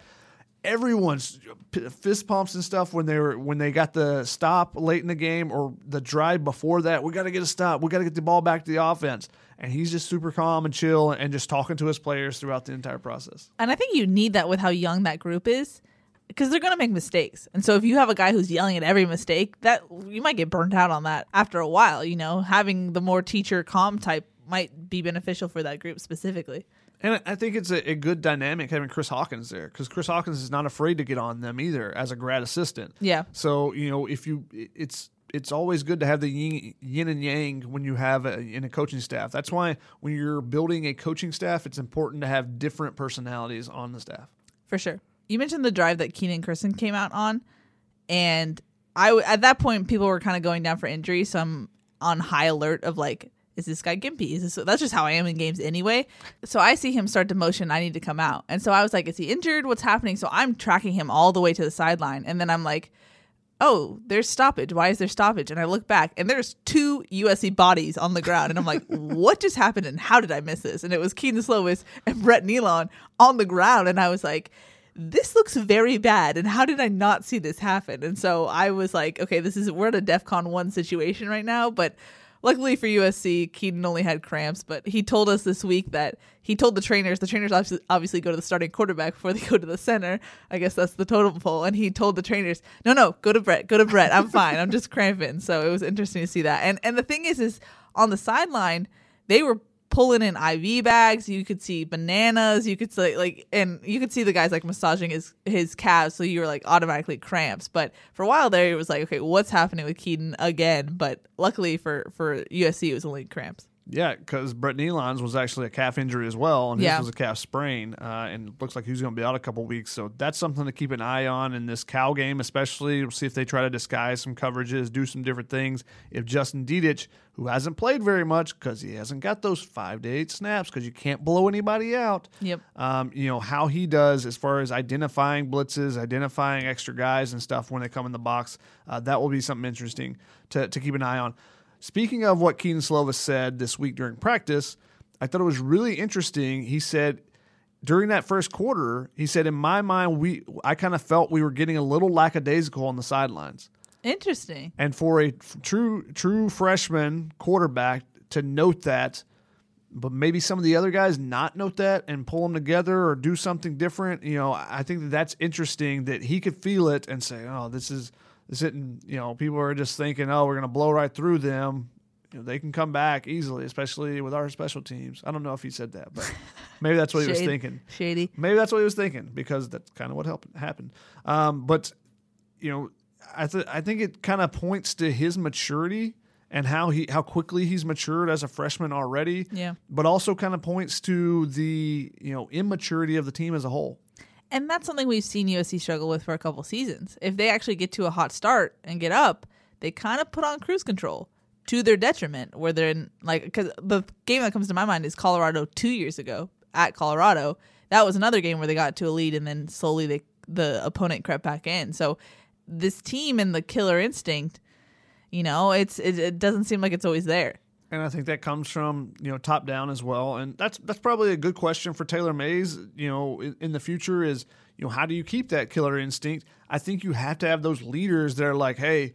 Everyone's fist pumps and stuff when they were when they got the stop late in the game or the drive before that. We got to get a stop. We got to get the ball back to the offense. And he's just super calm and chill and just talking to his players throughout the entire process. And I think you need that with how young that group is because they're going to make mistakes. And so if you have a guy who's yelling at every mistake, that you might get burnt out on that after a while, you know. Having the more teacher calm type might be beneficial for that group specifically. And I think it's a, a good dynamic having Chris Hawkins there because Chris Hawkins is not afraid to get on them either as a grad assistant. Yeah. So you know if you it's it's always good to have the yin, yin and yang when you have a, in a coaching staff. That's why when you're building a coaching staff, it's important to have different personalities on the staff. For sure. You mentioned the drive that Kenan Christon came out on, and I w- at that point people were kind of going down for injury, so I'm on high alert of like, is this guy gimpy? Is this that's just how I am in games anyway. So I see him start to motion, I need to come out. And so I was like, is he injured? What's happening? So I'm tracking him all the way to the sideline. And then I'm like, oh, there's stoppage. Why is there stoppage? And I look back and there's two USC bodies on the ground. And I'm like, what just happened and how did I miss this? And it was Kedon Slovis and Brett Neilon on the ground. And I was like, this looks very bad. And how did I not see this happen? And so I was like, okay, this is, we're at a DEF CON 1 situation right now. But luckily for USC, Kedon only had cramps, but he told us this week that he told the trainers, the trainers obviously, go to the starting quarterback before they go to the center. I guess that's the total poll. And he told the trainers, no, no, go to Brett, go to Brett. I'm fine. I'm just cramping. So it was interesting to see that. And and the thing is, is on the sideline, they were pulling in IV bags. You could see bananas. You could see like, and you could see the guys like massaging his his calves. So you were like automatically cramps. But for a while there, it was like, okay, what's happening with Kedon again? But luckily for for USC, it was only cramps. Yeah, because Brett Neilon's was actually a calf injury as well, and Yeah. his was a calf sprain, uh, and looks like he's going to be out a couple weeks. So that's something to keep an eye on in this Cal game, especially. We'll see if they try to disguise some coverages, do some different things. If Justin Dedich, who hasn't played very much because he hasn't got those five to eight snaps, because you can't blow anybody out. Yep. Um, you know how he does as far as identifying blitzes, identifying extra guys and stuff when they come in the box. Uh, that will be something interesting to, to keep an eye on. Speaking of what Kedon Slovis said this week during practice, I thought it was really interesting. He said during that first quarter, he said, "In my mind, we I kind of felt we were getting a little lackadaisical on the sidelines." Interesting. And for a f- true true freshman quarterback to note that, but maybe some of the other guys not note that and pull them together or do something different, you know, I think that that's interesting that he could feel it and say, "Oh, this is isn't." You know, people are just thinking, "Oh, we're going to blow right through them." You know, they can come back easily, especially with our special teams. I don't know if he said that, but maybe that's what he was thinking. Shady. Maybe that's what he was thinking because that's kind of what helped, happened. Um, but you know, I th- I think it kind of points to his maturity and how he how quickly he's matured as a freshman already. Yeah. But also kind of points to the you know immaturity of the team as a whole. And that's something we've seen USC struggle with for a couple seasons. If they actually get to a hot start and get up, they kind of put on cruise control to their detriment. Where they're in like because the game that comes to my mind is Colorado two years ago at Colorado. That was another game where they got to a lead and then slowly they the opponent crept back in. So this team and the killer instinct, you know, it's it, it doesn't seem like it's always there. And I think that comes from you know top down as well, and that's that's probably a good question for Taylor Mays. You know, in, in the future is you know how do you keep that killer instinct? I think you have to have those leaders that are like, hey,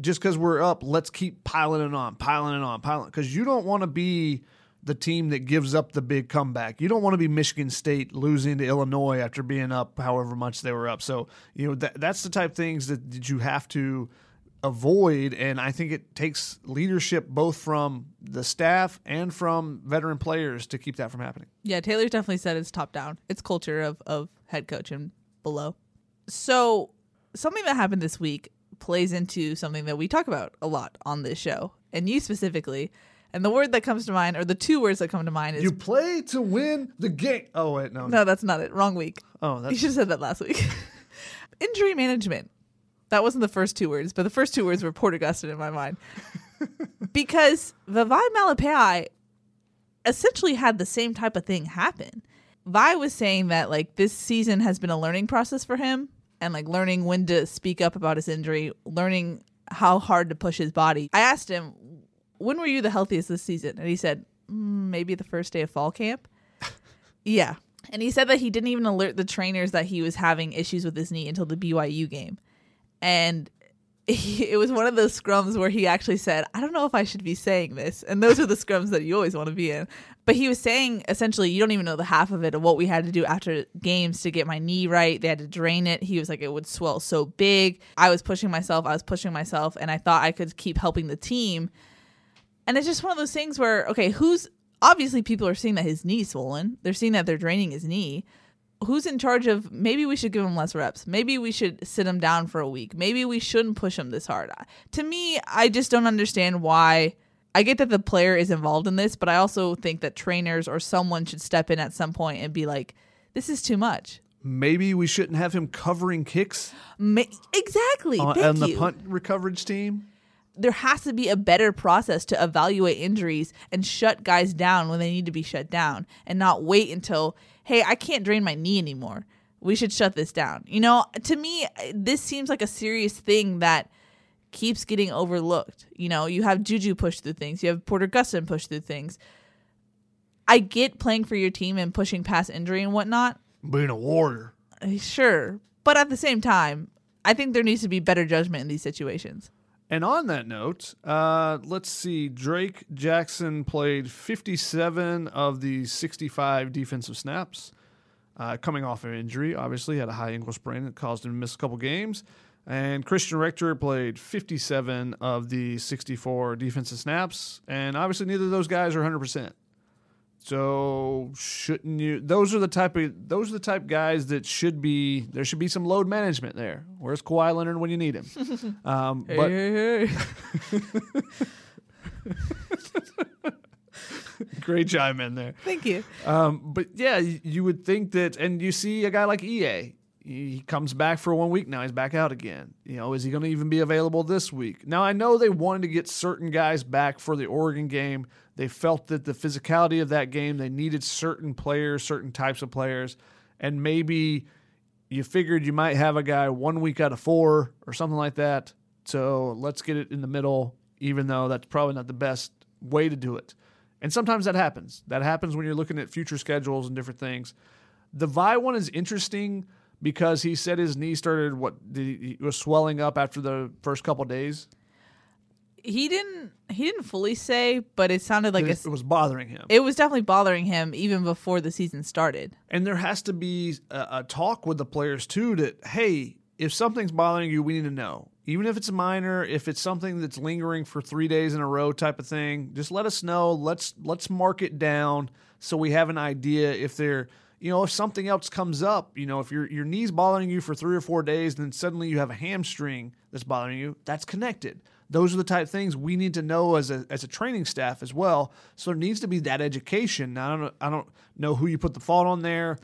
just because we're up, let's keep piling it on, piling it on, piling. Because you don't want to be the team that gives up the big comeback. You don't want to be Michigan State losing to Illinois after being up however much they were up. So you know that that's the type of things that, that you have to avoid and i think it takes leadership both from the staff and from veteran players to keep that from happening Yeah, Taylor's definitely said it's top down. It's culture of of head coach and below. So something that happened this week plays into something that we talk about a lot on this show, and you specifically. And the word that comes to mind, or the two words that come to mind, is you play to win the game oh wait no no, that's not it. Wrong week. oh You should have said that last week. Injury management. That wasn't the first two words, but the first two words were Porter Gustin in my mind. because Vavae Malepeai essentially had the same type of thing happen. Vi was saying that like this season has been a learning process for him and like learning when to speak up about his injury, learning how hard to push his body. I asked him, "When were you the healthiest this season?" And he said, mm, "Maybe the first day of fall camp." yeah. And he said that he didn't even alert the trainers that he was having issues with his knee until the BYU game. And he, it was one of those scrums where he actually said, I don't know if I should be saying this. And those are the scrums that you always want to be in. But he was saying essentially, you don't even know the half of it of what we had to do after games to get my knee right. They had to drain it. He was like, it would swell so big. I was pushing myself. I was pushing myself. And I thought I could keep helping the team. And it's just one of those things where, okay, who's obviously people are seeing that his knee's swollen. They're seeing that they're draining his knee. Who's in charge of maybe we should give him less reps? Maybe we should sit him down for a week. Maybe we shouldn't push him this hard. To me, I just don't understand why. I get that the player is involved in this, but I also think that trainers or someone should step in at some point and be like, this is too much. maybe we shouldn't have him covering kicks Ma- exactly. on, Thank on the you. punt recoverage team there has to be a better process to evaluate injuries and shut guys down when they need to be shut down and not wait until, hey, I can't drain my knee anymore. We should shut this down. You know, to me, this seems like a serious thing that keeps getting overlooked. You know, you have Juju push through things, you have Porter Gustin push through things. I get playing for your team and pushing past injury and whatnot. Being a warrior. Uh, sure. But at the same time, I think there needs to be better judgment in these situations. And on that note, uh, let's see. Drake Jackson played 57 of the 65 defensive snaps. Uh, coming off an injury, obviously, had a high ankle sprain that caused him to miss a couple games. And Christian Rector played 57 of the 64 defensive snaps. And obviously, neither of those guys are 100%. So shouldn't you? Those are the type of those are the type guys that should be there. Should be some load management there. Where's Kawhi Leonard when you need him? Um, but Hey, hey, hey. great chime in there. Thank you. Um, but yeah, you would think that, and you see a guy like EA. He comes back for one week now. He's back out again. You know, is he going to even be available this week? Now I know they wanted to get certain guys back for the Oregon game. They felt that the physicality of that game, they needed certain players, certain types of players, and maybe you figured you might have a guy one week out of four or something like that. So let's get it in the middle, even though that's probably not the best way to do it. And sometimes that happens. That happens when you're looking at future schedules and different things. The Vi one is interesting because he said his knee started what did he, was swelling up after the first couple days. He didn't. He didn't fully say, but it sounded like it, a, it was bothering him. it was definitely bothering him even before the season started. And there has to be a, a talk with the players too that, hey, if something's bothering you, we need to know. Even if it's minor, if it's something that's lingering for three days in a row type of thing, just let us know. Let's let's mark it down so we have an idea if there you know, if something else comes up, you know, if your your knee's bothering you for three or four days, and then suddenly you have a hamstring that's bothering you, that's connected. Those are the type of things we need to know as a as a training staff as well. So there needs to be that education. Now, I don't I don't know who you put the fault on there.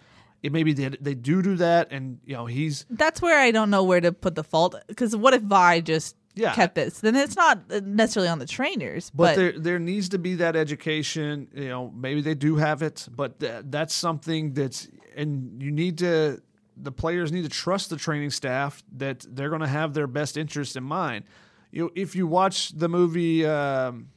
It maybe they they do do that, and you know he's That's where I don't know where to put the fault. Because what if Vi just Yeah. kept this? Then it's not necessarily on the trainers, But but, there there needs to be that education. You know, maybe they do have it, but th- that's something that's and you need to. The players need to trust the training staff that they're going to have their best interest in mind. You know, if you watch the movie um,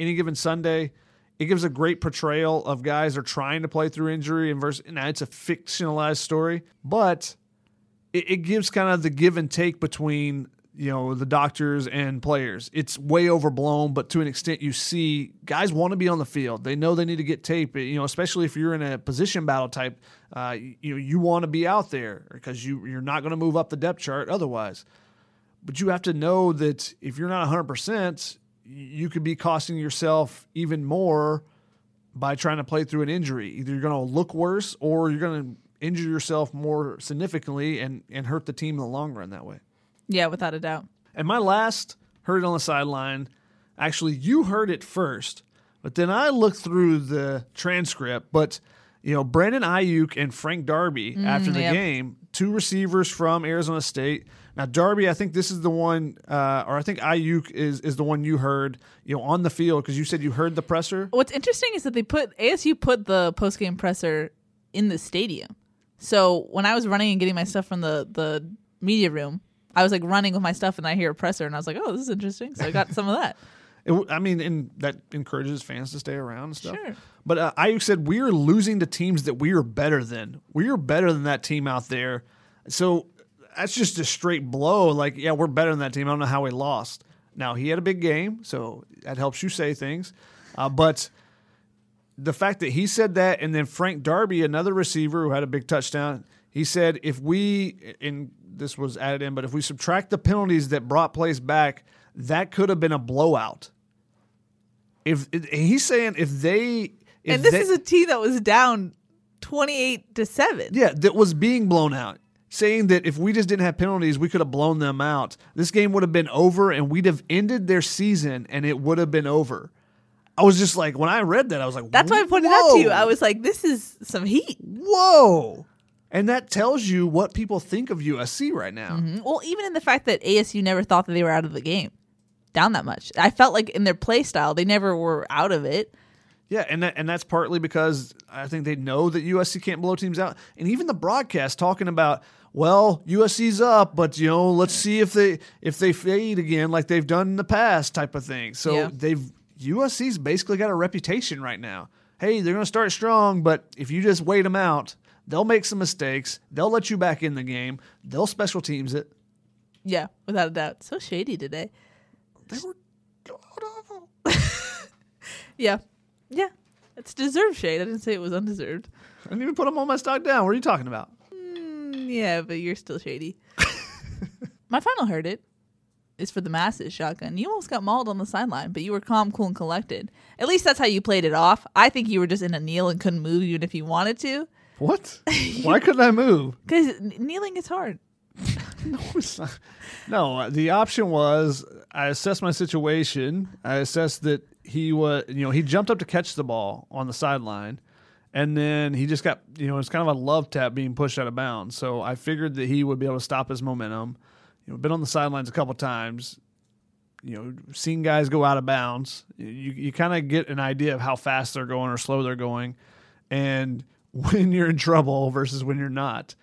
Any Given Sunday, it gives a great portrayal of guys are trying to play through injury and versus. Now it's a fictionalized story, but it, it gives kind of the give and take between you know the doctors and players. It's way overblown, but to an extent, you see guys want to be on the field. They know they need to get tape. You know, especially if you're in a position battle type, uh, you know you want to be out there because you you're not going to move up the depth chart otherwise. But you have to know that if you're not 100, percent you could be costing yourself even more by trying to play through an injury. Either you're going to look worse or you're going to injure yourself more significantly and, and hurt the team in the long run that way. Yeah, without a doubt. And my last heard it on the sideline. Actually, you heard it first, but then I looked through the transcript. But you know, Brandon Aiyuk and Frank Darby after the yep. game, two receivers from Arizona State. Now Darby, I think this is the one, uh, or I think Aiyuk is is the one you heard, you know, on the field because you said you heard the presser. What's interesting is that they put ASU put the post game presser in the stadium. So when I was running and getting my stuff from the the media room, I was like running with my stuff and I hear a presser and I was like, oh, this is interesting. So I got some of that. It, I mean, and that encourages fans to stay around and stuff. Sure. But uh, Aiyuk said we are losing to teams that we are better than. We are better than that team out there. So that's just a straight blow. Like, yeah, we're better than that team. I don't know how we lost. Now he had a big game, so that helps you say things. Uh, but the fact that he said that, and then Frank Darby, another receiver who had a big touchdown, he said if we and this was added in, but if we subtract the penalties that brought plays back, that could have been a blowout. If he's saying if they, if and this they- is a team that was down twenty eight to seven. yeah, that was being blown out. Saying that if we just didn't have penalties, we could have blown them out. This game would have been over and we'd have ended their season and it would have been over. I was just like, when I read that, I was like, That's why I pointed out to you. I was like, this is some heat. Whoa. And that tells you what people think of USC right now. Mm-hmm. Well, even in the fact that ASU never thought that they were out of the game. down that much. I felt like in their play style, they never were out of it. Yeah, and that, and that's partly because I think they know that USC can't blow teams out, and even the broadcast talking about, well, USC's up, but you know, let's see if they if they fade again like they've done in the past, type of thing. So Yeah. they've USC's basically got a reputation right now. Hey, they're going to start strong, but if you just wait them out, they'll make some mistakes. They'll let you back in the game. They'll special teams it. Yeah, without a doubt. So shady today. They were god awful. Yeah. Yeah. It's deserved shade. I didn't say it was undeserved. I didn't even put them on my stock down. What are you talking about? Mm, yeah, but you're still shady. My final heard it is for the masses, shotgun. You almost got mauled on the sideline, but you were calm, cool, and collected. At least that's how you played it off. I think you were just in a kneel and couldn't move even if you wanted to. What? Why couldn't I move? Because kneeling is hard. No, it's not. No, uh, the option was I assessed my situation. I assessed that he was, you know, he jumped up to catch the ball on the sideline, and then he just got, you know, it's kind of a love tap being pushed out of bounds. So I figured that he would be able to stop his momentum. You know, been on the sidelines a couple times. You know, seen guys go out of bounds. You you kind of get an idea of how fast they're going or slow they're going, and when you're in trouble versus when you're not.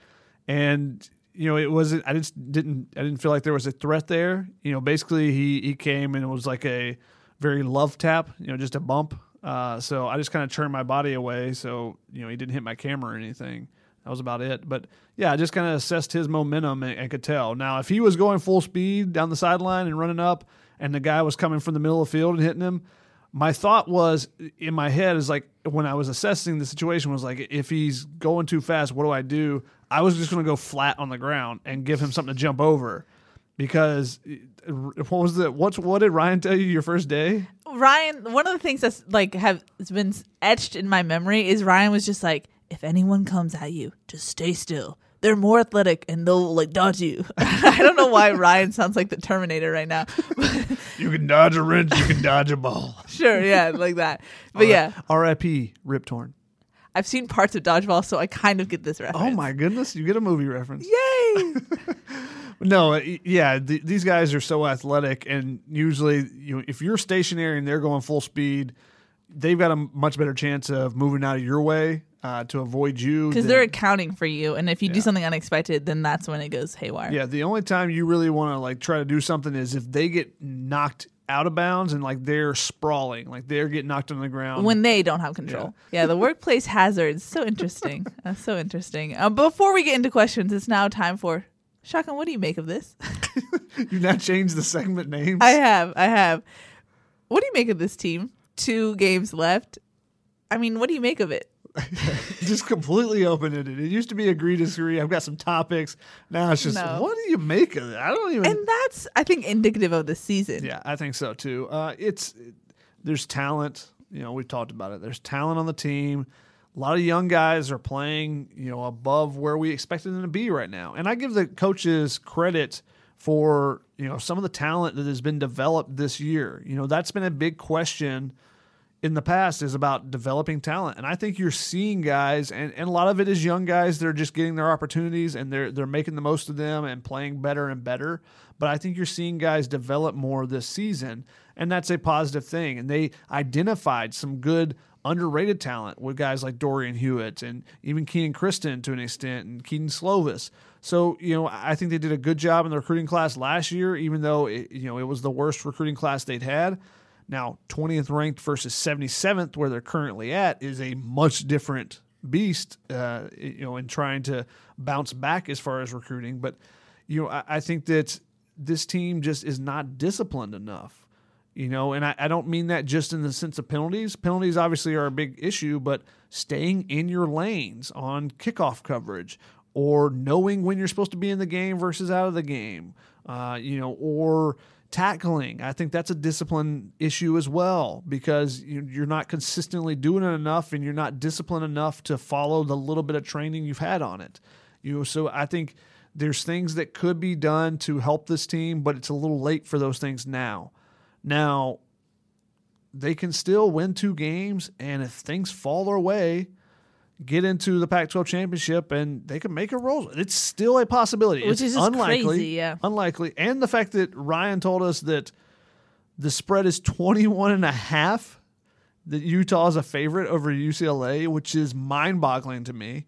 And you know, it wasn't. I just didn't. I didn't feel like there was a threat there. You know, basically he he came and it was like a very love tap. You know, just a bump. Uh, so I just kind of turned my body away. So you know, he didn't hit my camera or anything. That was about it. But yeah, I just kind of assessed his momentum and, and could tell. Now, if he was going full speed down the sideline and running up, and the guy was coming from the middle of the field and hitting him, my thought was in my head is like when I was assessing the situation was like if he's going too fast, what do I do? I was just going to go flat on the ground and give him something to jump over because uh, what was the what's what did Ryan tell you your first day? Ryan, one of the things that's like have has been etched in my memory is Ryan was just like, if anyone comes at you, just stay still. They're more athletic and they'll like dodge you. I don't know why Ryan sounds like the Terminator right now. You can dodge a wrench, you can dodge a ball. sure, yeah, like that. But yeah, R.I.P. Rip Torn. I've seen parts of Dodgeball, so I kind of get this reference. Oh my goodness, you get a movie reference. Yay! No, uh, yeah, th- these guys are so athletic, and usually, you know, if you're stationary and they're going full speed, they've got a much better chance of moving out of your way uh, to avoid you. Because they're accounting for you, and if you do something unexpected, then that's when it goes haywire. yeah, the only time you really want to like try to do something is if they get knocked out of bounds and like they're sprawling, like they're getting knocked on the ground. when they don't have control. Yeah, the workplace hazards. So interesting. That's so interesting. Uh, before we get into questions, it's now time for Shotgun. What do you make of this? you've now changed the segment names. I have, I have. What do you make of this team? Two games left. I mean, what do you make of it? just completely open ended. It used to be agree disagree. I've got some topics. Now it's just No. what do you make of it? I don't even. And that's, I think, indicative of the season. Yeah, I think so too. Uh, it's there's talent. You know, we've talked about it. There's talent on the team. A lot of young guys are playing, you know, above where we expected them to be right now. And I give the coaches credit for, you know, some of the talent that has been developed this year. You know, that's been a big question in the past is about developing talent. And I think you're seeing guys and, and a lot of it is young guys that are just getting their opportunities and they're they're making the most of them and playing better and better. But I think you're seeing guys develop more this season and that's a positive thing. And they identified some good underrated talent with guys like Dorian Hewitt and even Kenan Christon to an extent and Kedon Slovis. So, you know, I think they did a good job in the recruiting class last year, even though it, you know, it was the worst recruiting class they'd had. Now, 20th ranked versus 77th, where they're currently at, is a much different beast, uh, you know, in trying to bounce back as far as recruiting. But, you know, I, I think that this team just is not disciplined enough, you know, and I, I don't mean that just in the sense of penalties. Penalties obviously are a big issue, but staying in your lanes on kickoff coverage or knowing when you're supposed to be in the game versus out of the game, uh, you know, or tackling. I think that's a discipline issue as well because you- you're not consistently doing it enough and you're not disciplined enough to follow the little bit of training you've had on it. You know, so I think there's things that could be done to help this team, but it's a little late for those things now. Now, they can still win two games, and if things fall their way, get into the Pac-12 championship, and they can make a roll. It's still a possibility, Which it's is unlikely, crazy, yeah. unlikely. And the fact that Ryan told us that The spread is 21 and a half. That Utah is a favorite over UCLA, which is mind-boggling to me.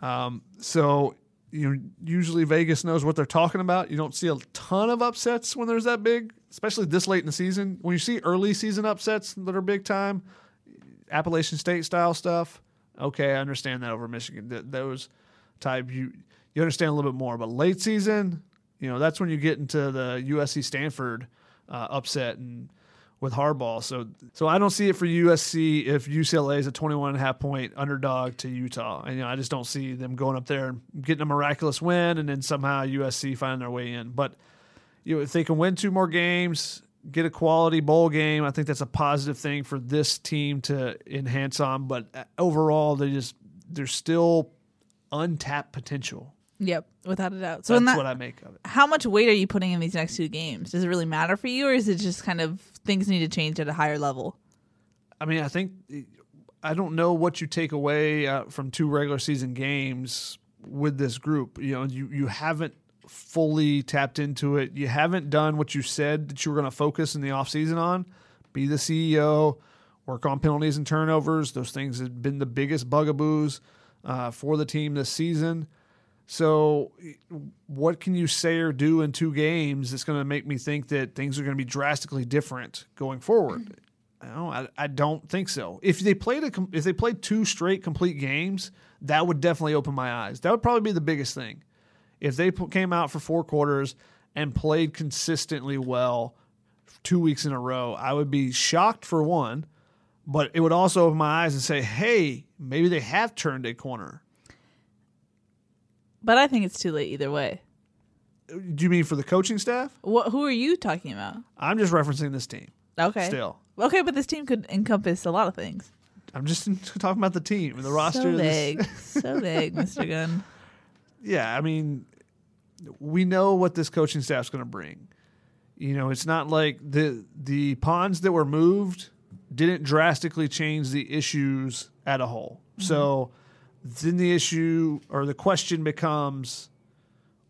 Um, so you know, usually Vegas knows what they're talking about. You don't see a ton of upsets when there's that big, especially this late in the season. When you see early season upsets that are big time, Appalachian State style stuff, okay, I understand that over Michigan. Th- those type you you understand a little bit more. But late season, you know, that's when you get into the USC Stanford uh, upset and with Harbaugh. So so I don't see it for USC if UCLA is a 21 and a half point underdog to Utah. And you know, I just don't see them going up there and getting a miraculous win and then somehow USC finding their way in. But you know, if they can win two more games, get a quality bowl game, I think that's a positive thing for this team to enhance on, but uh, overall they just there's still untapped potential. Yep, without a doubt. So That's that, what I make of it. how much weight are you putting in these next two games? Does it really matter for you, or is it just kind of things need to change at a higher level? I mean, I think I don't know what you take away uh, from two regular season games with this group. You know, you you haven't fully tapped into it. You haven't done what you said that you were going to focus in the offseason on. Be the CEO, work on penalties and turnovers. Those things have been the biggest bugaboos uh, for the team this season. So, what can you say or do in two games that's going to make me think that things are going to be drastically different going forward? No, I, I don't think so. If they played a if they played two straight complete games, that would definitely open my eyes. That would probably be the biggest thing. If they came out for four quarters and played consistently well two weeks in a row, I would be shocked for one, but it would also open my eyes and say, "Hey, maybe they have turned a corner." But I think it's too late either way. Do you mean for the coaching staff? What? Who are you talking about? I'm just referencing this team. Okay. Still, Okay, but this team could encompass a lot of things. I'm just talking about the team, the roster. So big, so vague, Mr. Gunn. yeah, I mean, we know what this coaching staff's going to bring. You know, it's not like the the pawns that were moved didn't drastically change the issues at a whole. Mm-hmm. So then the issue or the question becomes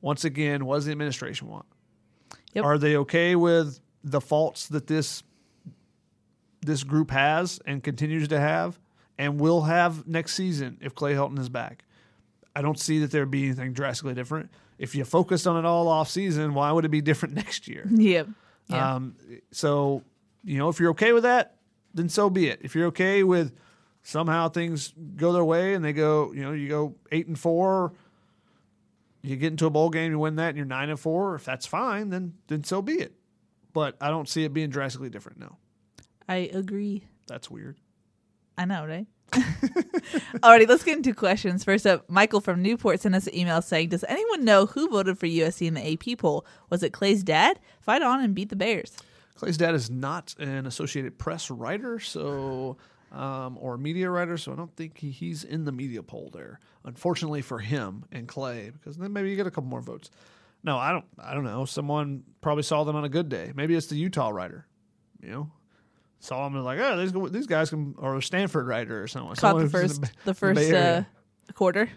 once again, what does the administration want? Yep. Are they okay with the faults that this this group has and continues to have and will have next season if Clay Helton is back? I don't see that there'd be anything drastically different. If you focused on it all off season, why would it be different next year? Yep. Yeah. Um, so, you know, if you're okay with that, then so be it. If you're okay with somehow things go their way and they go, you know, you go eight and four, you get into a bowl game, you win that, and you're nine and four. If that's fine, then then so be it. But I don't see it being drastically different. No, I agree. that's weird. I know, right? Alrighty, let's get into questions. First up, Michael from Newport sent us an email saying, "Does anyone know who voted for USC in the AP poll? Was it Clay's dad? Fight on and beat the Bears." Clay's dad is not an Associated Press writer, so um, or media writer, so I don't think he, he's in the media poll there. Unfortunately for him and Clay, because then maybe you get a couple more votes. No, I don't. I don't know. Someone probably saw them on a good day. Maybe it's the Utah writer. You know, saw him and was like, oh, these these guys can, or a Stanford writer or someone. Caught the first, Bay- the first uh, quarter.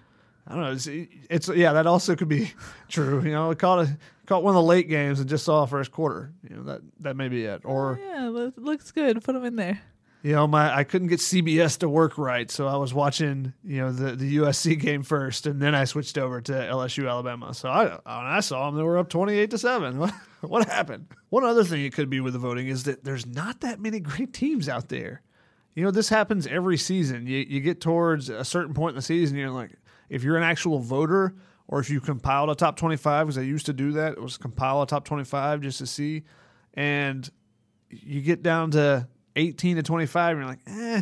I don't know. It's, it's yeah, that also could be true. You know, caught a caught one of the late games and just saw first quarter. You know that that may be it. Or Yeah, looks good. Put them in there. You know, my I couldn't get CBS to work right, so I was watching you know the the USC game first, and then I switched over to LSU Alabama. So I when I saw them, they were up twenty eight to seven. What what happened? One other thing it could be with the voting is that there's not that many great teams out there. You know, this happens every season. You you get towards a certain point in the season, you're like, if you're an actual voter, or if you compiled a top twenty five, because I used to do that, it was compile a top twenty five just to see, and you get down to 18 to 25 and you're like eh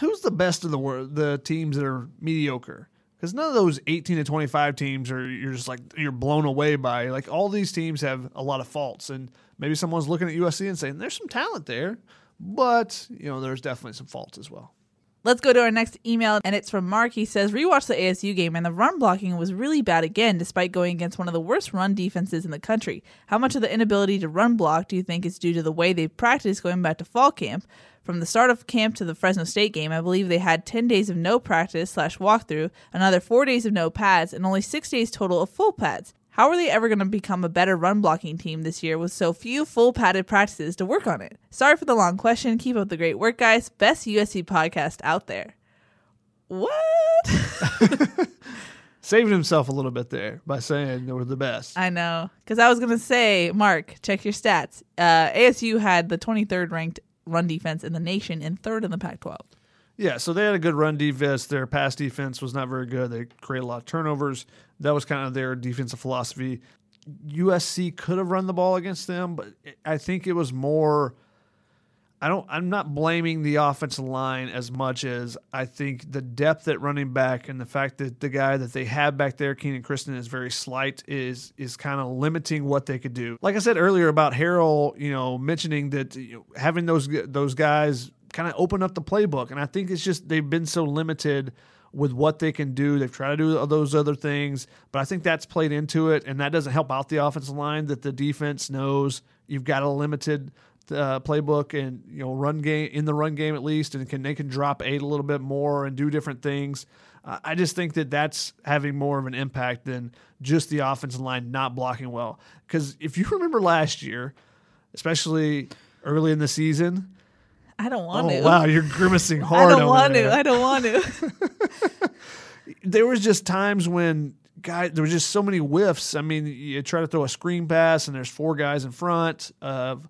who's the best of the world the teams that are mediocre? Because none of those 18 to 25 teams are you're just like you're blown away by like all these teams have a lot of faults and maybe someone's looking at usc and saying there's some talent there but you know there's definitely some faults as well Let's go to our next email, and it's from Mark. He says, Rewatch the ASU game, and the run blocking was really bad again, despite going against one of the worst run defenses in the country. How much of the inability to run block do you think is due to the way they practiced going back to fall camp? From the start of camp to the Fresno State game, I believe they had 10 days of no practice slash walkthrough, another four days of no pads, and only six days total of full pads. How are they ever going to become a better run blocking team this year with so few full padded practices to work on it? Sorry for the long question. Keep up the great work, guys. Best USC podcast out there. What? Saving himself a little bit there by saying they were the best. I know. Because I was going to say, Mark, check your stats. Uh, ASU had the 23rd ranked run defense in the nation and third in the Pac 12. Yeah, so they had a good run defense. Their pass defense was not very good. They created a lot of turnovers. That was kind of their defensive philosophy. USC could have run the ball against them, but I think it was more I don't I'm not blaming the offensive line as much as I think the depth at running back and the fact that the guy that they have back there, Kenan Christon, is very slight is is kind of limiting what they could do. Like I said earlier about Harrell, you know, mentioning that you know, having those those guys kind of open up the playbook, and I think it's just they've been so limited with what they can do. They've tried to do those other things, but I think that's played into it, and that doesn't help out the offensive line. That the defense knows you've got a limited uh, playbook and you know run game in the run game at least, and can they can drop eight a little bit more and do different things. I just think that that's having more of an impact than just the offensive line not blocking well. Because if you remember last year, especially early in the season. I don't want oh, to. Wow, you're grimacing hard. I don't want there. to. I don't want to. there was just times when guy there was just so many whiffs. I mean, you try to throw a screen pass and there's four guys in front of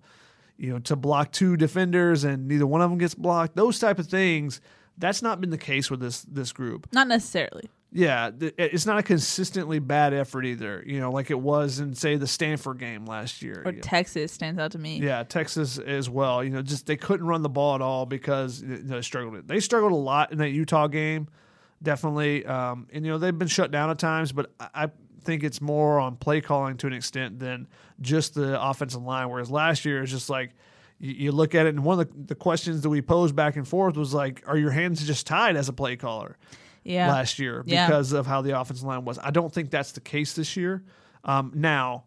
you know to block two defenders and neither one of them gets blocked. Those type of things. That's not been the case with this this group. Not necessarily. Yeah, it's not a consistently bad effort either. You know, like it was in say the Stanford game last year. Or You know, Texas stands out to me. yeah, Texas as well. You know, just they couldn't run the ball at all because they struggled. They struggled a lot in that Utah game, definitely. Um, and you know they've been shut down at times, but I, think it's more on play calling to an extent than just the offensive line. Whereas last year it's just like you, you look at it, and one of the, the questions that we posed back and forth was like, "Are your hands just tied as a play caller?" Yeah. last year Yeah. because of how the offensive line was. I don't think that's the case this year. Um, now,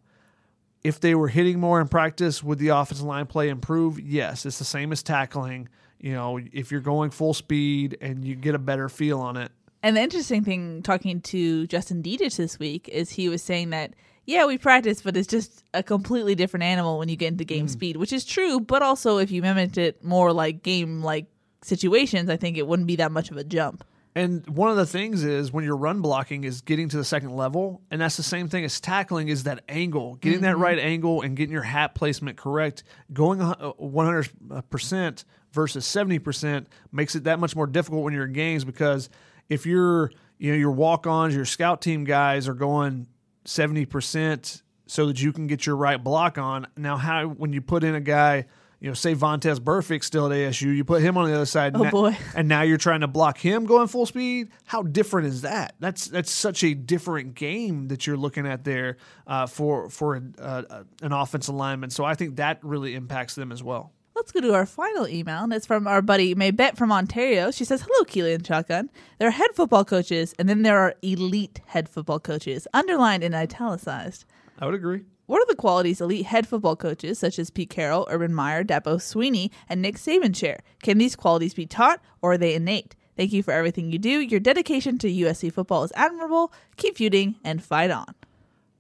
if they were hitting more in practice, would the offensive line play improve? Yes, it's the same as tackling. You know, if you're going full speed and you get a better feel on it. And the interesting thing, talking to Justin Dedich this week, is he was saying that yeah, we practice, but it's just a completely different animal when you get into Mm. game speed, which is true. But also, if you mimicked it more like game like situations, I think it wouldn't be that much of a jump. And one of the things is when you're run blocking is getting to the second level, and that's the same thing as tackling is that angle, getting that mm-hmm. right angle and getting your hat placement correct. Going 100% uh, uh, versus 70% makes it that much more difficult when you're in games because if you're, you know, your walk-ons, your scout team guys are going 70% so that you can get your right block on. Now how when you put in a guy you know, say Vontaze Burfict still at ASU, you put him on the other side. Oh, na- boy. and now you're trying to block him going full speed. How different is that? That's that's such a different game that you're looking at there uh, for for a, uh, an offensive lineman. So I think that really impacts them as well. Let's go to our final email, and it's from our buddy Maybette from Ontario. She says, Hello, Keely and Shotgun. There are head football coaches, and then there are elite head football coaches, underlined and italicized. I would agree. What are the qualities elite head football coaches such as Pete Carroll, Urban Meyer, Dabo Swinney, and Nick Saban share? Can these qualities be taught or are they innate? Thank you for everything you do. Your dedication to USC football is admirable. Keep feuding and fight on.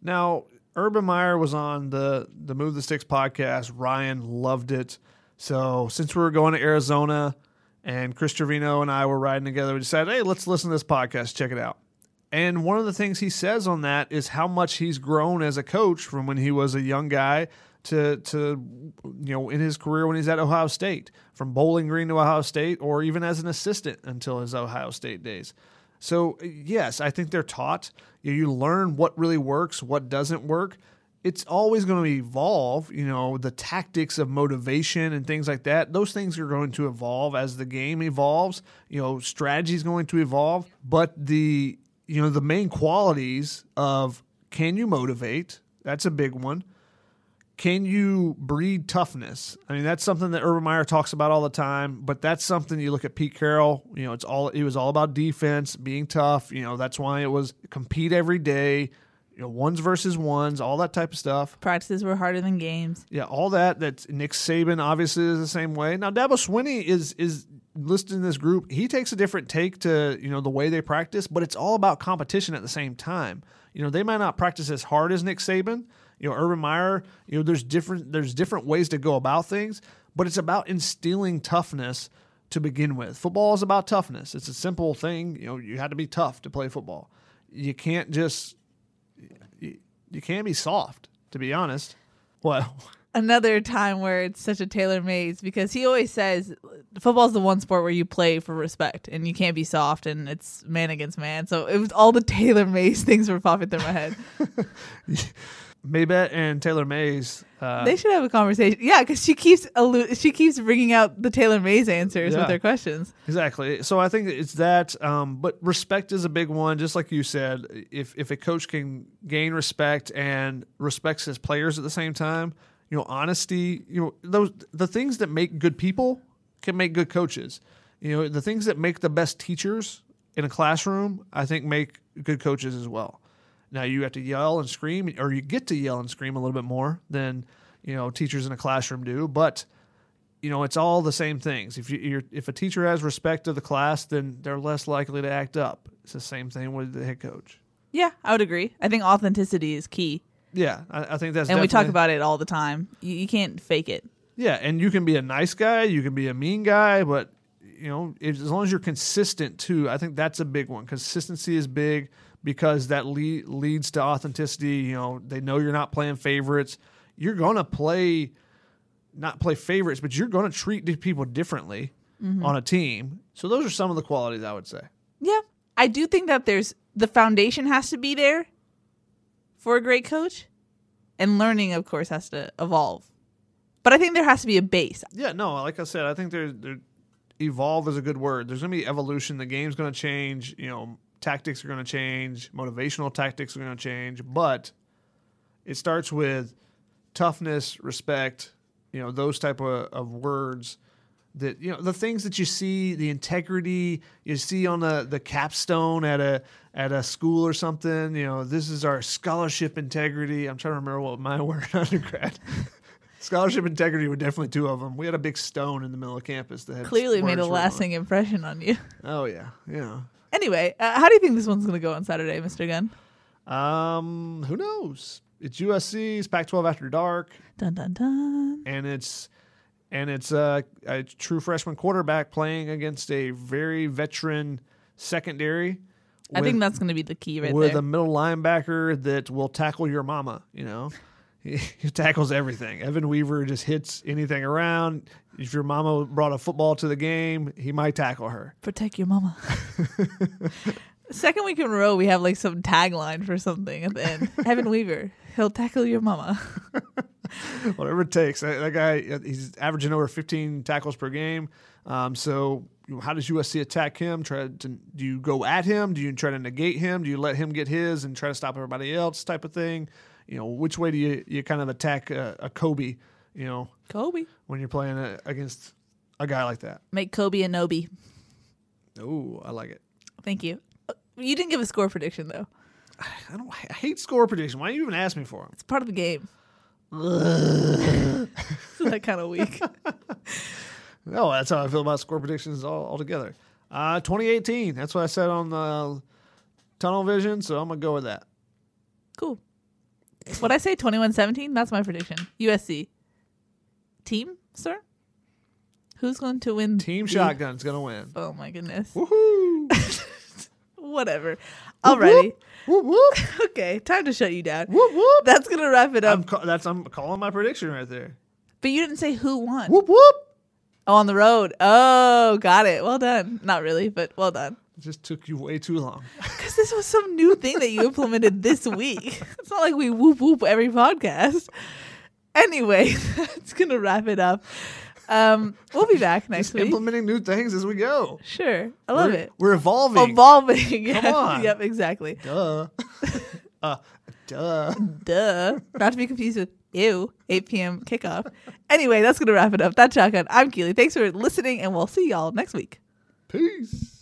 Now, Urban Meyer was on the the Move the Sticks podcast. Ryan loved it. So since we were going to Arizona and Chris Trevino and I were riding together, we decided, hey, let's listen to this podcast, check it out. And one of the things he says on that is how much he's grown as a coach from when he was a young guy to to you know in his career when he's at Ohio State, from Bowling Green to Ohio State, or even as an assistant until his Ohio State days. So yes, I think they're taught. You, learn what really works, what doesn't work. It's always going to evolve. You know the tactics of motivation and things like that. Those things are going to evolve as the game evolves. You know strategy is going to evolve, but the you know the main qualities of can you motivate? That's a big one can you breed toughness? I mean, that's something that Urban Meyer talks about all the time. But that's something you look at Pete Carroll. You know, it's all it was all about defense, being tough. You know, that's why it was compete every day. You know, ones versus ones, all that type of stuff. Practices were harder than games. Yeah, all that. That's Nick Saban obviously is the same way. Now Dabo Swinney is is listed in this group. He takes a different take to you know the way they practice, but it's all about competition at the same time. You know, they might not practice as hard as Nick Saban. You know, Urban Meyer. You know, there's different there's different ways to go about things, but it's about instilling toughness to begin with. Football is about toughness. It's a simple thing. You know, you had to be tough to play football. You can't just you, you can't be soft. To be honest, well. Another time where it's such a Taylor Mays because he always says football's the one sport where you play for respect and you can't be soft and it's man against man. So it was all the Taylor Mays things were popping through my head. Maybet and Taylor Mays. Uh, they should have a conversation. Yeah, because she keeps allu- she keeps bringing out the Taylor Mays answers Yeah. with her questions. Exactly. So I think it's that, um, but respect is a big one. Just like you said, if if a coach can gain respect and respects his players at the same time, you know, honesty, you know, those the things that make good people can make good coaches. You know, the things that make the best teachers in a classroom, I think, make good coaches as well. Now you have to yell and scream, or you get to yell and scream a little bit more than you know teachers in a classroom do, but you know, it's all the same things. If you, if a teacher has respect of the class, then they're less likely to act up. It's the same thing with the head coach. Yeah, I would agree. I think authenticity is key, Yeah, I, I think that's and we talk definitely- about it all the time. You, you can't fake it. yeah, and you can be a nice guy, you can be a mean guy, but you know, if, as long as you're consistent too, I think that's a big one. Consistency is big because that le- leads to authenticity. You know, they know you're not playing favorites. You're gonna play, not play favorites, but you're gonna treat people differently mm-hmm. on a team. So those are some of the qualities I would say. Yeah, I do think that there's the foundation has to be there for a great coach, and learning, of course, has to evolve. But I think there has to be a base. Yeah, no, like I said, I think there, there evolve is a good word. There's going to be evolution. The game's going to change. You know, tactics are going to change. Motivational tactics are going to change. But it starts with toughness, respect. You know, those type of, of words that you know the things that you see, the integrity you see on the the capstone at a at a school or something. You know, this is our scholarship integrity. I'm trying to remember what my word undergrad. Scholarship integrity were definitely two of them. We had a big stone in the middle of campus that had Clearly made a written on lasting impression on you. Oh yeah, yeah. Anyway, uh, how do you think this one's going to go on Saturday, Mr. Gunn? Um, who knows? It's USC. It's Pac-12 after dark, Dun dun dun. and it's and it's uh, a true freshman quarterback playing against a very veteran secondary. I with- think that's going to be the key right there. with there. a middle linebacker that will tackle your mama. You know, he, he tackles everything. Evan Weaver just hits anything around. If your mama brought a football to the game, he might tackle her. Protect your mama. Second week in a row, we have like some tagline for something at the end. Evan Weaver, he'll tackle your mama. Whatever it takes. That, that guy, uh, he's averaging over 15 tackles per game. Um, so, you know, how does USC attack him? Try to do you go at him? Do you try to negate him? Do you let him get his and try to stop everybody else? Type of thing. You know, which way do you you kind of attack a, a Kobe? You know, Kobe. when you're playing a, against a guy like that. Make Kobe a Nobi. Oh, I like it. Thank you. Uh, You didn't give a score prediction though. I don't. I hate score prediction. Why do you even ask me for them? It's part of the game. Isn't that kind of weak? No, that's how I feel about score predictions all, altogether. Uh, 2018. That's what I said on the tunnel vision. So I'm gonna go with that. Cool. What I say, 21-17? That's my prediction. USC. Team, sir? Who's going to win? Team the- shotgun's gonna win. Oh my goodness. Woohoo! Whatever. Alrighty. whoop whoop Okay, time to shut you down. whoop whoop. That's gonna wrap it up. I'm ca- that's I'm calling my prediction right there. but you didn't say who won. Whoop whoop. Oh, on the road. Oh, got it. Well done. Not really, but well done. It just took you way too long. Because this was some new thing that you implemented this week. It's not like we whoop whoop every podcast. Anyway, that's gonna wrap it up. Um, we'll be back next Just week. implementing new things as we go. Sure, I love we're, it. We're evolving. Evolving. Yeah. on. Yep. Exactly. duh. uh, duh. Duh. Not to be confused with ew. 8 p.m. kickoff. Anyway, that's gonna wrap it up. That's shotgun. I'm Keely. Thanks for listening, and we'll see y'all next week. Peace.